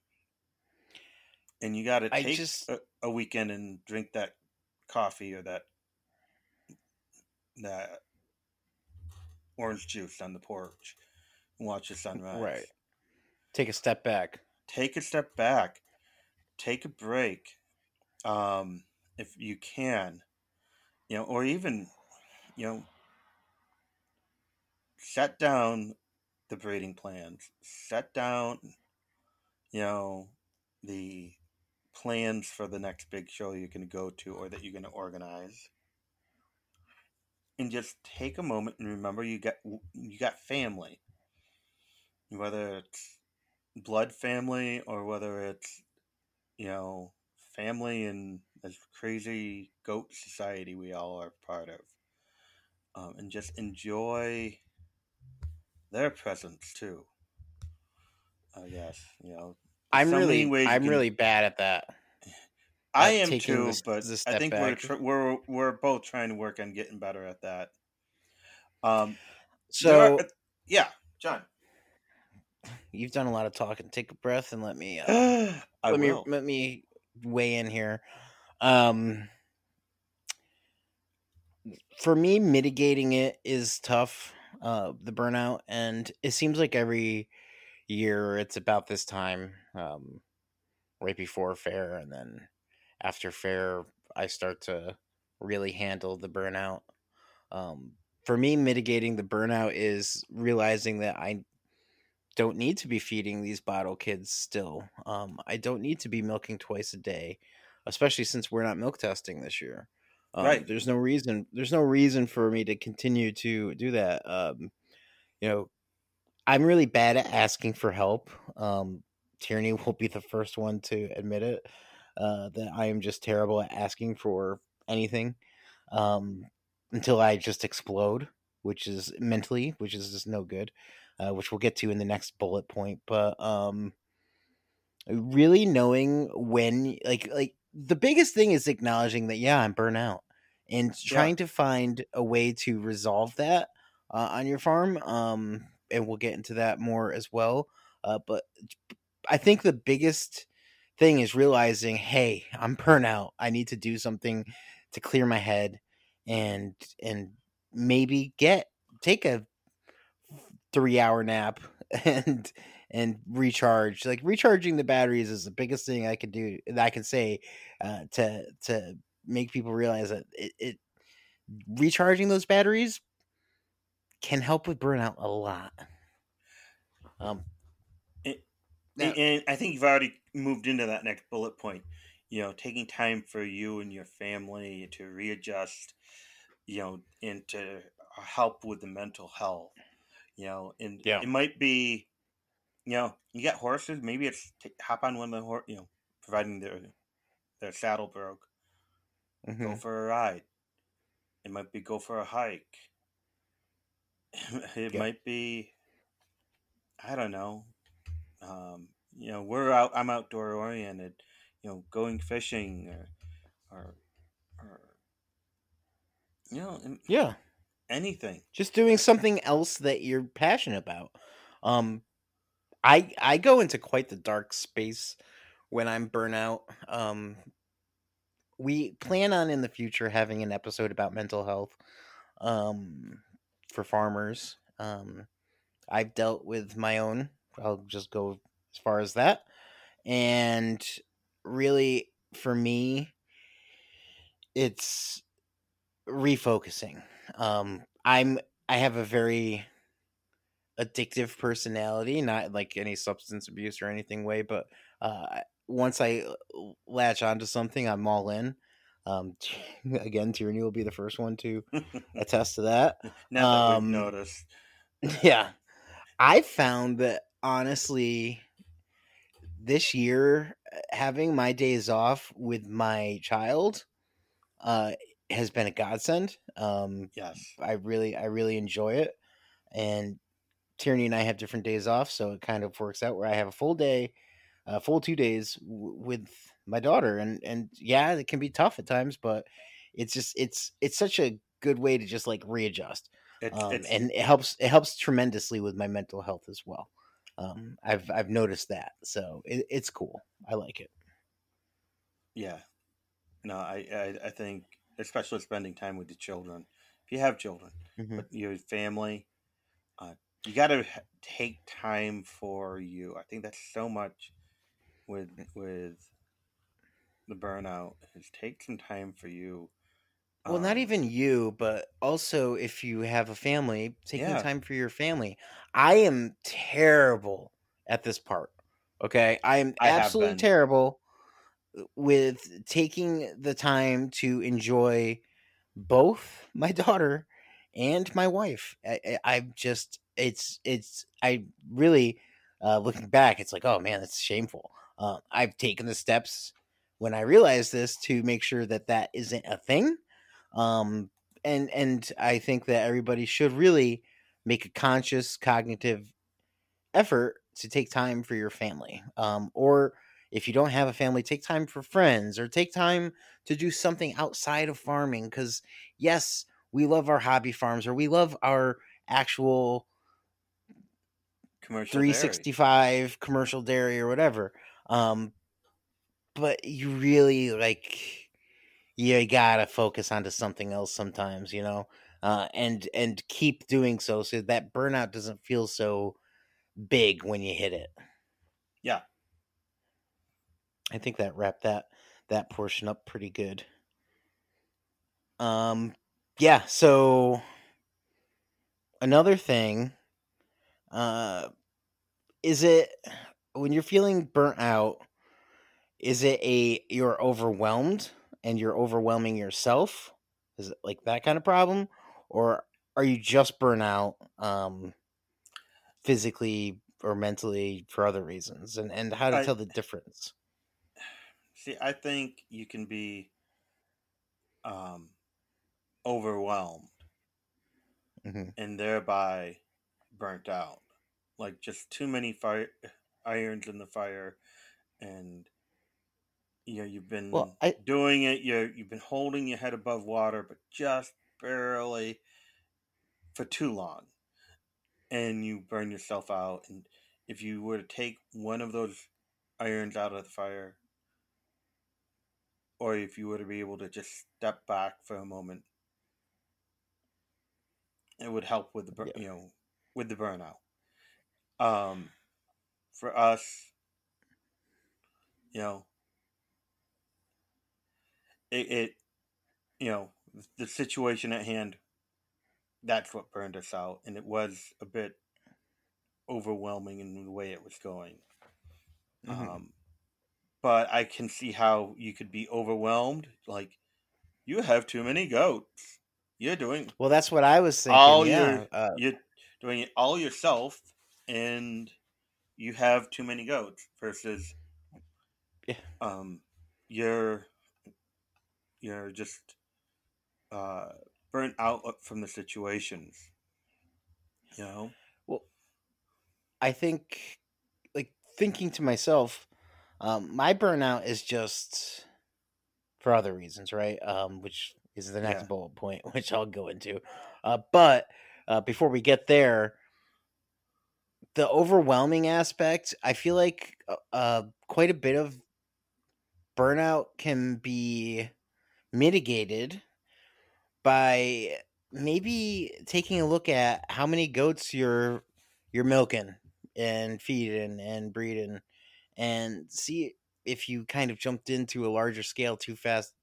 And you got to take just... a, a weekend and drink that coffee or that that orange juice on the porch and watch the sunrise. Right. Take a step back. Take a step back. Take a break. Um, if you can. You know, or even, you know, set down the breeding plans. Set down, you know, the plans for the next big show you're going to go to or that you're going to organize and just take a moment and remember you got you got family. Whether it's blood family or whether it's you know family in this crazy goat society we all are part of. Um, and just enjoy their presence too i guess you know. I'm really I'm can- really bad at that. I am too, this- but this I think we're tr- we're we're both trying to work on getting better at that. Um, So are- yeah, John, you've done a lot of talking. Take a breath and let me uh, I let me let me weigh in here. Um, for me, mitigating it is tough. Uh, the burnout, and it seems like every year it's about this time, um, right before fair, and then after fair, I start to really handle the burnout. Um, for me, mitigating the burnout is realizing that I don't need to be feeding these bottle kids still. Um, I don't need to be milking twice a day, especially since we're not milk testing this year. Um, Right. There's no reason. There's no reason for me to continue to do that. Um, you know, I'm really bad at asking for help. Um, Tierney will be the first one to admit it. Uh, that I am just terrible at asking for anything. Um, until I just explode, which is mentally, which is just no good uh, which we'll get to in the next bullet point. But um, really knowing when, like, like the biggest thing is acknowledging that yeah, I'm burnt out, and trying to find a way to resolve that uh, on your farm. Um, and we'll get into that more as well. Uh, but I think the biggest thing is realizing, hey, I'm burnt out. I need to do something to clear my head and and maybe get take a three hour nap and and recharge like recharging the batteries is the biggest thing i could do that i can say uh, to to make people realize that it, it recharging those batteries can help with burnout a lot um and, and I think you've already moved into that next bullet point. You know, taking time for you and your family to readjust. You know, and to help with the mental health. You know, and Yeah. it might be, you know, you got horses. Maybe it's t- hop on one of the horse. You know, providing their their saddle broke. go mhm. for a ride. It might be go for a hike. It Yeah. might be, I don't know. Um, you know, we're out. I'm outdoor oriented. You know, going fishing or, or, or you know, yeah anything. just doing something else that you're passionate about um i i go into quite the dark space when i'm burnout um we plan on in the future having an episode about mental health um for farmers um i've dealt with my own i'll just go as far as that. And really for me it's refocusing. Um i'm i have a very addictive personality not like any substance abuse or anything way but uh once i uh, latch onto something i'm all in. Um again Tierney will be the first one to attest to that. Now that Um, we've noticed, yeah. I found that honestly this year uh, having my days off with my child uh has been a godsend um yes, I really I really enjoy it. And Tierney and I have different days off, so it kind of works out where I have a full day, a full two days w- with my daughter, and and yeah, it can be tough at times, but it's just it's it's such a good way to just like readjust, it's, um, and it helps it helps tremendously with my mental health as well. Um, I've I've noticed that, so it, it's cool. I like it. yeah. No, I, I I think especially spending time with the children. If you have children, Mhm. but your family, uh, you got to take time for you. I think that's so much with with the burnout is take some time for you. Well, not Um, even you, but also if you have a family, taking Yeah. time for your family. I am terrible at this part. Okay, I am I absolutely terrible. with taking the time to enjoy both my daughter and my wife. I, I I've just it's it's I really uh, looking back, it's like oh man, that's shameful. Uh, I've taken the steps when I realized this to make sure that that isn't a thing. Um, and and I think that everybody should really make a conscious cognitive effort to take time for your family. Um, or if you don't have a family, take time for friends or take time to do something outside of farming. Because yes, we love our hobby farms or we love our actual Commercial 365 dairy. commercial dairy or whatever. Um, but you really like you gotta focus onto something else sometimes, you know, uh, and and keep doing so so that burnout doesn't feel so big when you hit it. Yeah. I think that wrapped that that portion up pretty good. Um, yeah. So another thing, uh, is it when you're feeling burnt out? Is it a you're overwhelmed and you're overwhelming yourself? Is it like that kind of problem, or are you just burnt out, um, physically or mentally for other reasons? And and how to I tell the difference? see. I think you can be um, overwhelmed hmm and thereby burnt out. Like just too many fire irons in the fire, and you know you've been Well, I doing it. You you've been holding your head above water, but just barely for too long, and you burn yourself out. And if you were to take one of those irons out of the fire, or if you were to be able to just step back for a moment, it would help with the you know with the burnout. Um, for us, you know, it, it you know the situation at hand. That's what burned us out, and it was a bit overwhelming in the way it was going. hmm Um, but I can see how you could be overwhelmed. Like you have too many goats. You're doing Well, that's what I was thinking. all your Yeah. Uh, you're doing it all yourself, and you have too many goats. Versus, yeah. um, you're you're just uh, burnt out from the situations. You know. Well, I think, like thinking to myself, um, my burnout is just for other reasons, right? Um, which is the next Yeah. bullet point, which I'll go into. Uh, but uh, before we get there, the overwhelming aspect, I feel like uh, uh, quite a bit of burnout can be mitigated by maybe taking a look at how many goats you're you're milking and feeding and breeding and see if you kind of jumped into a larger scale too fast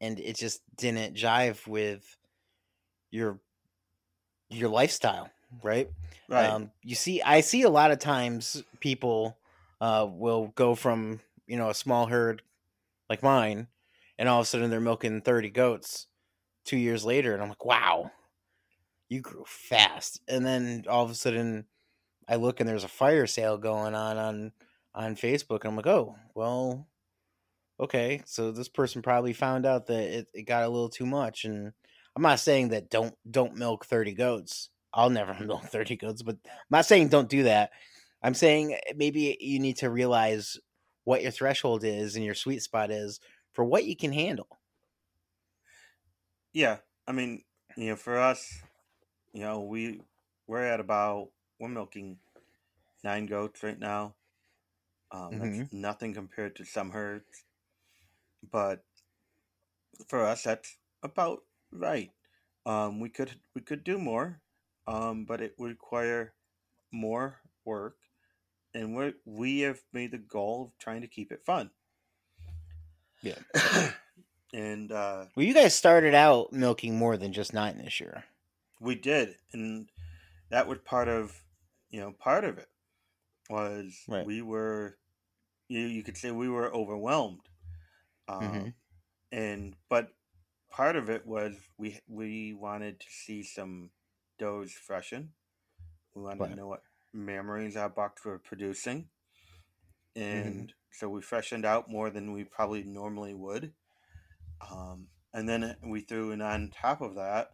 and it just didn't jive with your your lifestyle right Right. um you see i see a lot of times people uh will go from you know a small herd like mine and all of a sudden they're milking 30 goats two years later and i'm like wow you grew fast. And then all of a sudden i look and there's a fire sale going on on on facebook and i'm like oh well okay so this person probably found out that it, it got a little too much and i'm not saying that don't don't milk 30 goats. I'll never milk 30 goats but i'm not saying don't do that. I'm saying eh, maybe you need to realize what your threshold is and your sweet spot is for what you can handle yeah. I mean, you know, for us, you know, we we're at about we're milking nine goats right now. Um, hmm that's nothing compared to some herds, but for us, that's about right. Um, we could we could do more, um, but it would require more work, and we we have made the goal of trying to keep it fun. Yeah and uh, well you guys started out milking more than just nine this year we did, and that was part of you know part of it was right we were you you could say we were overwhelmed Um, Mm-hmm. and but part of it was we we wanted to see some does freshen. We wanted Right. to know what memories our bucks were producing, Mm-hmm. and so we freshened out more than we probably normally would. Um, and then we threw in on top of that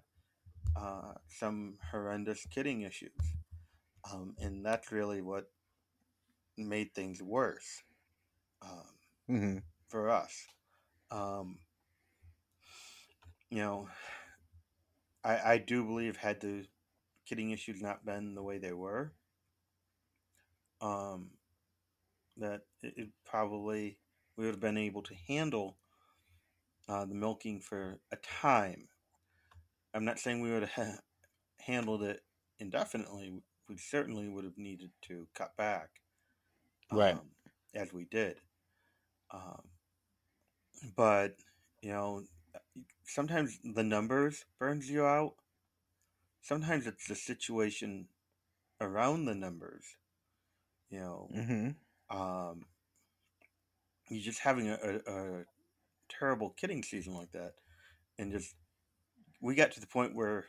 uh, some horrendous kidding issues, um, and that's really what made things worse um, Mm-hmm. for us. Um, you know, I, I do believe had the kidding issues not been the way they were, um, that it, it probably we would have been able to handle uh, the milking for a time. I'm not saying we would have ha- handled it indefinitely. We certainly would have needed to cut back, Right. um, as we did. Um, but you know, sometimes the numbers burns you out. Sometimes it's the situation around the numbers. You know, Mm-hmm. Um, you're just having a, a, a terrible kidding season like that, and just we got to the point where,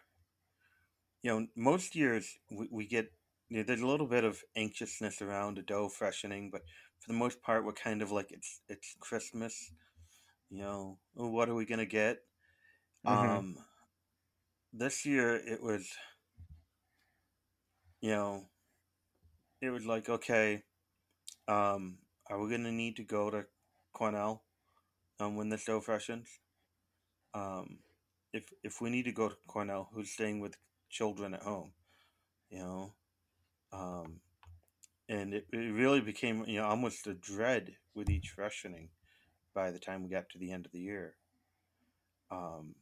you know, most years we, we get you know, there's a little bit of anxiousness around a doe freshening, but for the most part, we're kind of like it's it's Christmas. You know, "Oh, what are we gonna get? Mm-hmm. Um, this year it was, you know, it was like okay, um, are we gonna need to go to Cornell um, when this doe freshens? Um, if if we need to go to Cornell, who's staying with children at home? You know, um, and it, it really became you know almost a dread with each freshening by the time we got to the end of the year. Um,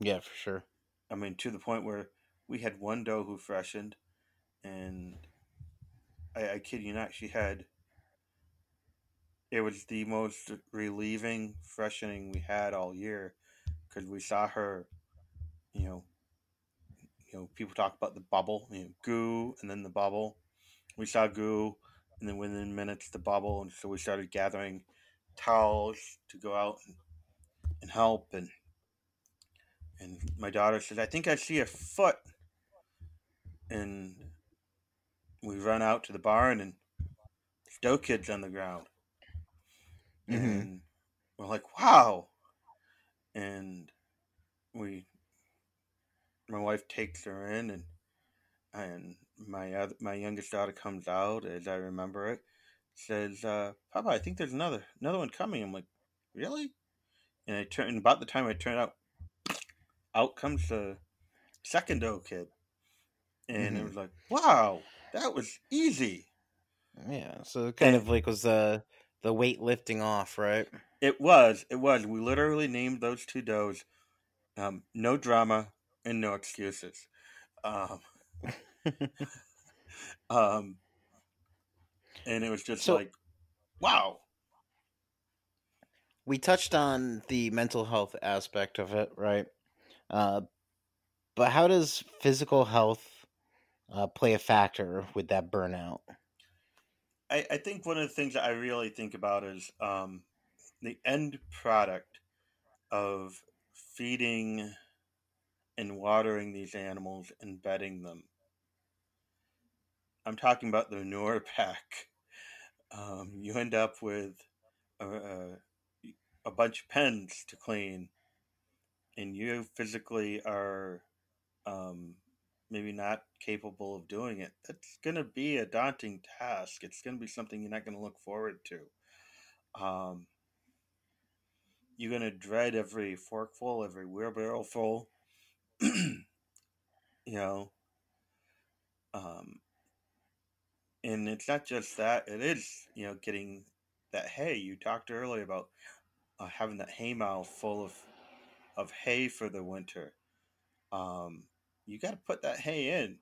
Yeah, for sure. I mean, to the point where we had one doe who freshened, and I, I kid you not, she had. It was the most relieving freshening we had all year, because we saw her, you know. You know, people talk about the bubble, you know, goo, and then the bubble. We saw goo, and then within minutes the bubble, and so we started gathering towels to go out and, and help, and and my daughter says, "I think I see a foot," and we run out to the barn, and there's doe kids on the ground, Mm-hmm. and we're like, "Wow!" And we, my wife takes her in, and and my other, my youngest daughter comes out as I remember it, says, uh, "Papa, I think there's another another one coming." I'm like, "Really?" And I turn, and about the time I turn out, out comes the second doe kid, and it Mhm. was like, "Wow, that was easy." Yeah. So it kind And- of like was the the weight lifting off, right? It was, it was. We literally named those two does, um, no drama and no excuses. Um, um, and it was just So- like, wow. we touched on the mental health aspect of it, right? Uh, but how does physical health uh, play a factor with that burnout? I, I think one of the things that I really think about is um, the end product of feeding and watering these animals and bedding them. I'm talking about the manure pack. Um, you end up with a, a, a bunch of pens to clean, and you physically are um, maybe not capable of doing it. That's going to be a daunting task. It's going to be something you're not going to look forward to. Um, you're going to dread every forkful, every wheelbarrow full. you know, um, and it's not just that; it is you know getting that hay. You talked earlier about uh, having that hay mow full of of hay for the winter. Um, you got to put that hay in,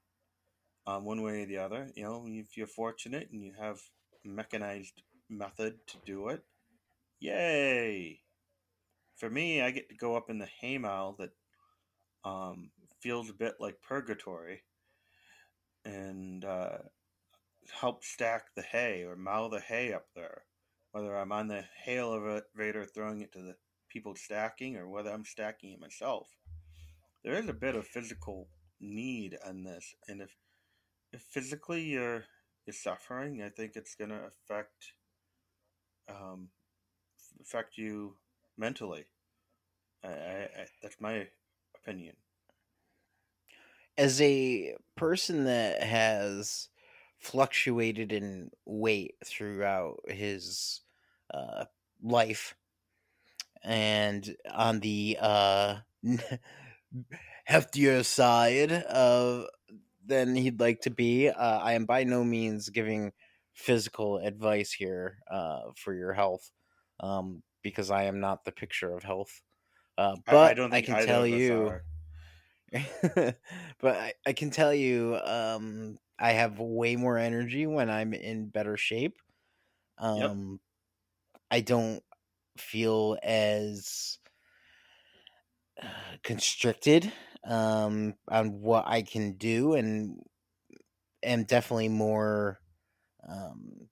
um, one way or the other. You know, if you're fortunate and you have mechanized method to do it, yay! For me, I get to go up in the hay mow that um, feels a bit like purgatory, and uh, help stack the hay or mow the hay up there whether I'm on the hay elevator throwing it to the people stacking or whether I'm stacking it myself. There is a bit of physical need on this, and if if physically you're you're suffering, I think it's going to affect um, affect you mentally. I, I, I, that's my opinion. As a person that has fluctuated in weight throughout his uh, life, and on the uh, heftier side of than he'd like to be. Uh, I am by no means giving physical advice here uh, for your health um, because I am not the picture of health. Uh, but I, I can tell you, but I, I, can tell you, um, I have way more energy when I'm in better shape. Um, yep. I don't feel as uh, constricted um, on what I can do, and am definitely more um,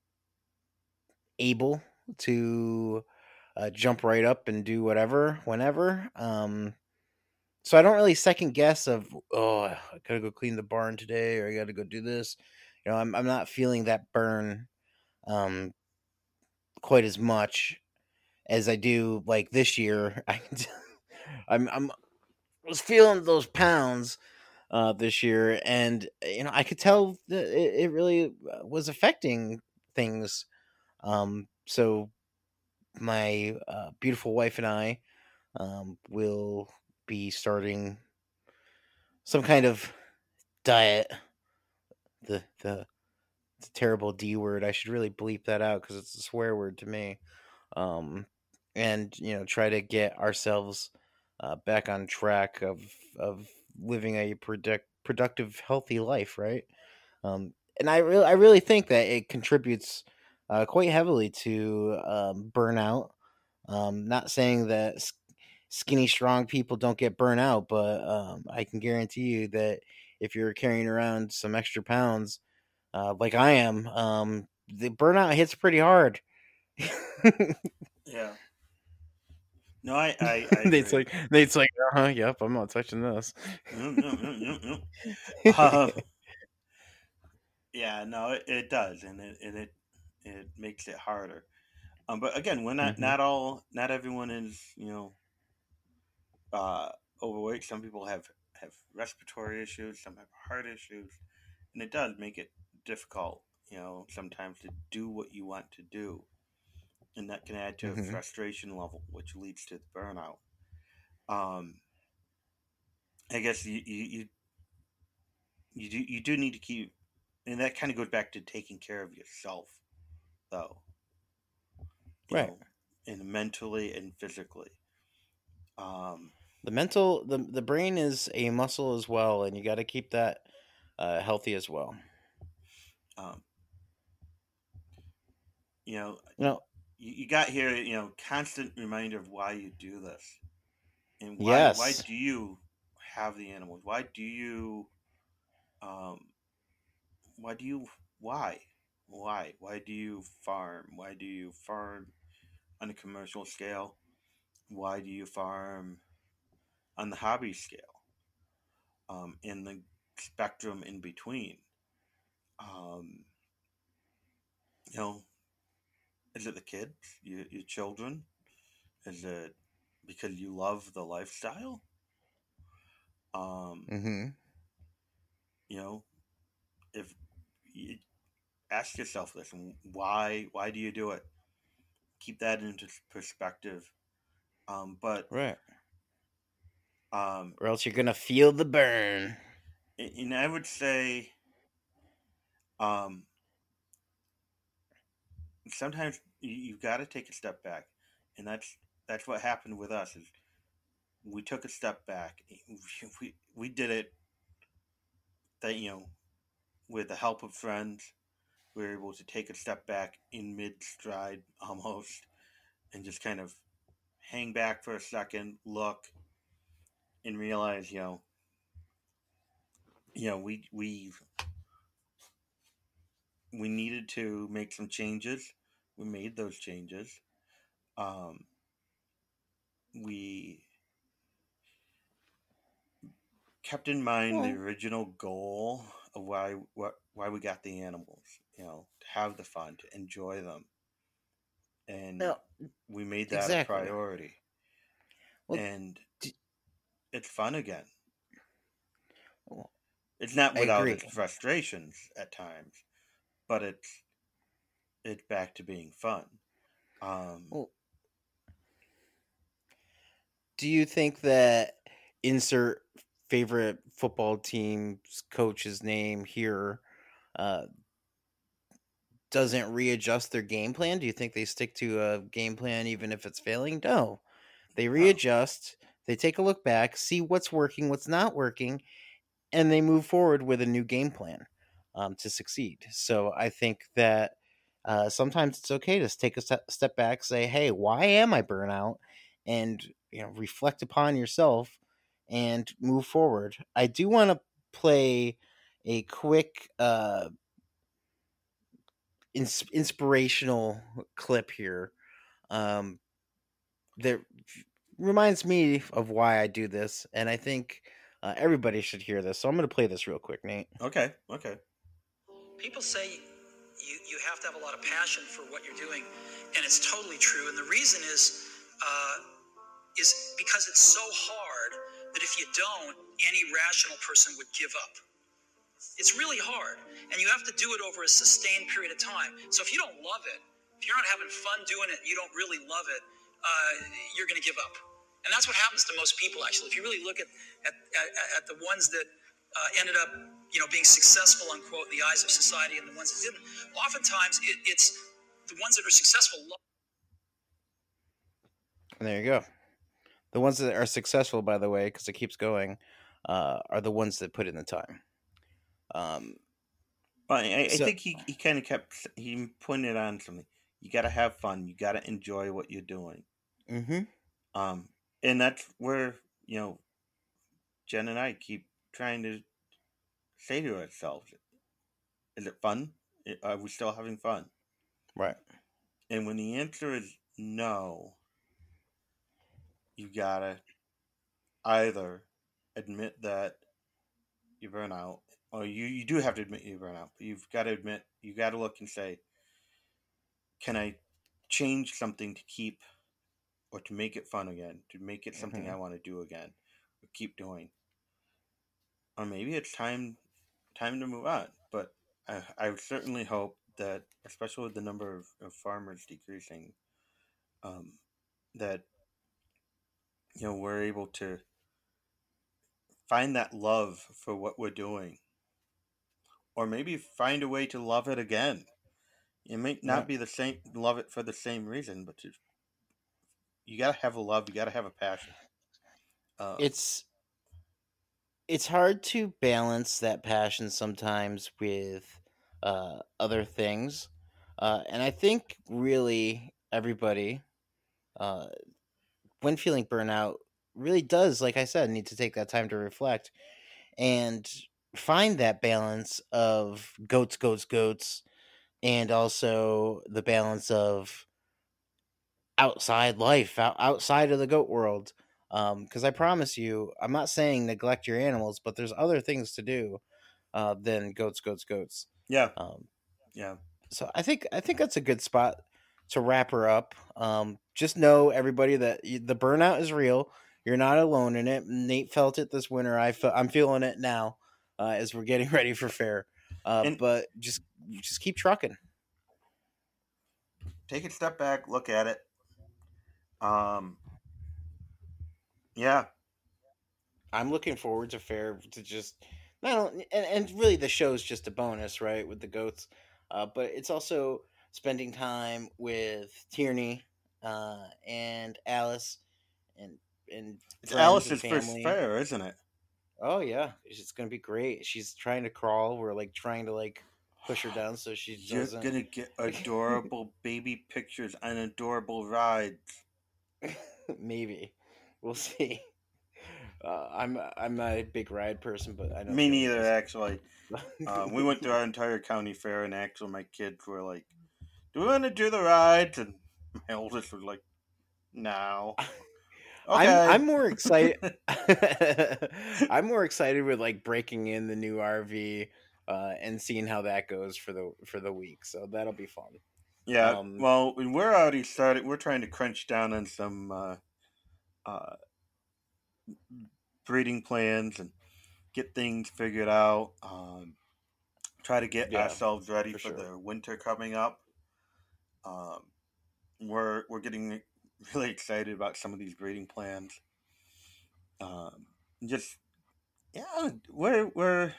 able to uh, jump right up and do whatever whenever. Um, so I don't really second guess of oh I gotta go clean the barn today or I gotta go do this. You know, I'm I'm not feeling that burn um, quite as much as I do like this year. I I'm I'm was feeling those pounds uh, this year, and you know I could tell that it, it really uh, was affecting things. Um, so my uh, beautiful wife and I um, will be starting some kind of diet. The the the terrible D word. I should really bleep that out because it's a swear word to me. Um, and you know, try to get ourselves uh, back on track of of living a product, productive, healthy life, right? Um, and I really, I really think that it contributes uh, quite heavily to um, burnout. Um, not saying that skinny, strong people don't get burnout, but um, I can guarantee you that if you're carrying around some extra pounds, uh, like I am, um, the burnout hits pretty hard. yeah. No, I, I, I Nate's like, Nate's like, uh huh, yep, I'm not touching this. uh, yeah, no, it, it does, and it, and it, it makes it harder. Um, but again, we're not, mm-hmm. not all, not everyone is, you know, uh, overweight. Some people have have respiratory issues, some have heart issues, and it does make it difficult, you know, sometimes to do what you want to do and that can add to mm-hmm. a frustration level, which leads to the burnout. Um, I guess you you you, you do you do need to keep, and that kind of goes back to taking care of yourself, though. You right. Know, and mentally and physically. Um, the mental, the the brain is a muscle as well, and you got to keep that uh, healthy as well. Um, you know, you know, you, you got here, you know, constant reminder of why you do this, and why yes. why do you have the animals? Why do you, um, why do you why why why do you farm? Why do you farm on a commercial scale? Why do you farm on the hobby scale? Um, in the spectrum in between. Um, you know, is it the kids, your, your children? Is it because you love the lifestyle? Um, mm-hmm. You know, if you ask yourself this, why why do you do it? Keep that into perspective. Um, but right. Um, or else you're gonna feel the burn. And I would say, um, sometimes you, you've got to take a step back, and that's that's what happened with us. Is we took a step back. We we did it. That you know, with the help of friends, we were able to take a step back in mid stride almost, and just kind of hang back for a second, look, and realize, you know, you know, we we we needed to make some changes we made those changes. Um, we kept in mind the original goal of why what why we got the animals. You know, to have the fun, to enjoy them, and no, we made that a priority. Well, And d- it's fun again. well, It's not without its frustrations at times, but it's it's back to being fun. Um, Well, do you think that insert favorite football team's coach's name here uh, doesn't readjust their game plan? Do you think they stick to a game plan even if it's failing? No. They readjust, they take a look back, see what's working, what's not working, and they move forward with a new game plan um, to succeed. So I think that uh, sometimes it's okay to take a step, step back, say, "Hey, why am I burnout?" and you know, reflect upon yourself and move forward. I do want to play a quick uh, ins- inspirational clip here um, that reminds me of why I do this, and I think uh, everybody should hear this. So I'm going to play this real quick, Nate. okay, okay. People say you, you have to have a lot of passion for what you're doing, and it's totally true. And the reason is uh, is because it's so hard that if you don't, any rational person would give up. It's really hard, and you have to do it over a sustained period of time. So if you don't love it, if you're not having fun doing it, you don't really love it, uh, you're going to give up. And that's what happens to most people, actually. If you really look at at, at, at the ones that uh, ended up, you know, being successful, unquote, in the eyes of society, and the ones that didn't, oftentimes it, it's the ones that are successful. love And there you go. The ones that are successful, by the way, because it keeps going, uh, are the ones that put in the time. Um, Well, I, I think he, he kind of kept he pointed on something. You got to have fun. You got to enjoy what you're doing. hmm Um, and that's where you know Jen and I keep trying to say to ourselves, "Is it fun? Are we still having fun?" right. And when the answer is no, you gotta either admit that you burn out, or you, you do have to admit you burn out, but you've got to admit, you got to look and say, can I change something to keep or to make it fun again, to make it something hmm I want to do again, or keep doing? Or maybe it's time time to move on. But I, I certainly hope that, especially with the number of, of farmers decreasing, um, that you know we're able to find that love for what we're doing, or maybe find a way to love it again. It may not Right. be the same love it for the same reason, but to, you gotta have a love, you gotta have a passion. Um, It's it's hard to balance that passion sometimes with uh, other things, uh, and I think really everybody, uh, when feeling burnout, really does, like I said, need to take that time to reflect and find that balance of goats, goats, goats, and also the balance of outside life, outside of the goat world. Because I promise you, I'm not saying neglect your animals, but there's other things to do uh, than goats, goats, goats. yeah, Um, yeah, so I think I think that's a good spot to wrap her up. Um, just know everybody that the burnout is real. You're not alone in it. Nate felt it this winter. I fe- I'm feeling it now uh, as we're getting ready for fair. Uh, and but just just keep trucking. take a step back, look at it. Um, yeah, I'm looking forward to fair to just not only, and, and really the show's just a bonus, right, with the goats. Uh, but it's also spending time with Tierney uh, and Alice and and it's friends and Alice's first fair, isn't it? Oh yeah, it's gonna be great. She's trying to crawl. We're like trying to like push her down so she You're doesn't. gonna get adorable baby pictures and adorable rides. Maybe we'll see. Uh, I'm I'm not a big ride person, but I don't know Me neither, is. actually. Um, we went through our entire county fair, and actually, my kids were like do we want to do the rides? And my oldest was like, no. I'm I'm more excited. I'm more excited with like breaking in the new RV uh, and seeing how that goes for the for the week. So that'll be fun. Yeah. Um, well, we're already started. We're trying to crunch down on some uh, breeding plans and get things figured out. Um, try to get yeah, ourselves ready for, for sure. the winter coming up. Um, we're we're getting really excited about some of these breeding plans. Um, just yeah, we're we're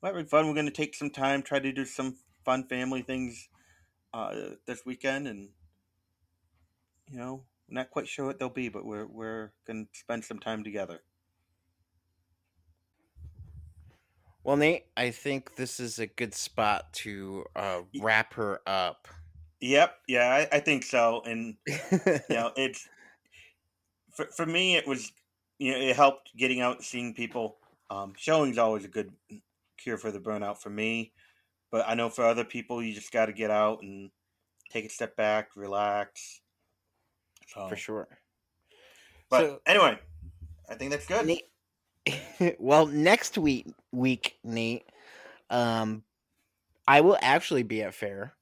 we're having fun. We're going to take some time, try to do some fun family things uh, this weekend, and you know, not quite sure what they'll be, but we're we're going to spend some time together. Well, Nate, I think this is a good spot to uh, wrap her up. Yep, yeah, I, I think so. And you know, it's for for me, it was you know, it helped getting out seeing people. Um, showing's always a good cure for the burnout for me, but I know for other people, you just got to get out and take a step back, relax. For sure. But so, anyway, I think that's good. Nate, well, next week, week, Nate, um, I will actually be at fair.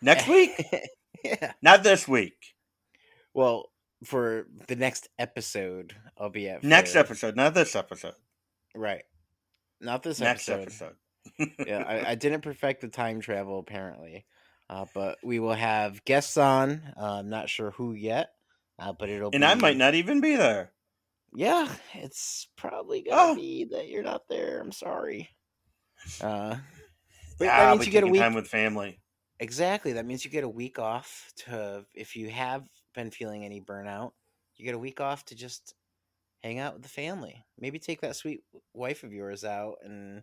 Next week? yeah. Not this week. Well, for the next episode, I'll be at next episode, not this episode. Right. Not this next episode. episode. yeah, I, I, didn't perfect the time travel apparently, uh, but we will have guests on. Uh, I'm not sure who yet, uh, but it'll. And be... I might not even be there. Yeah, it's probably gonna oh. be that you're not there. I'm sorry. Uh, but yeah, that means you get a week time with family. Exactly. That means you get a week off to if you have been feeling any burnout, you get a week off to just hang out with the family. Maybe take that sweet wife of yours out and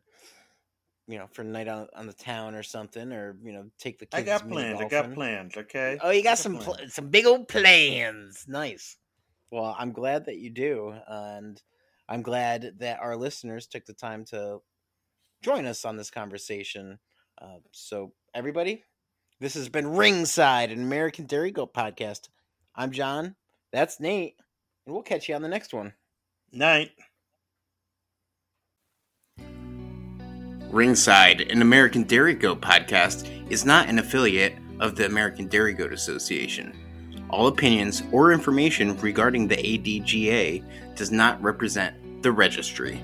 you know, for a night on, on the town or something, or you know, take the kids. I got plans. I got plans. Okay. Oh, you got, got some pl- some big old plans. Nice. Well, I'm glad that you do, and I'm glad that our listeners took the time to join us on this conversation. Uh, so, everybody, this has been Ringside, an American Dairy Goat podcast. I'm John. That's Nate. And we'll catch you on the next one. Night. Ringside, an American Dairy Goat podcast, is not an affiliate of the American Dairy Goat Association. All opinions or information regarding the ADGA does not represent the registry.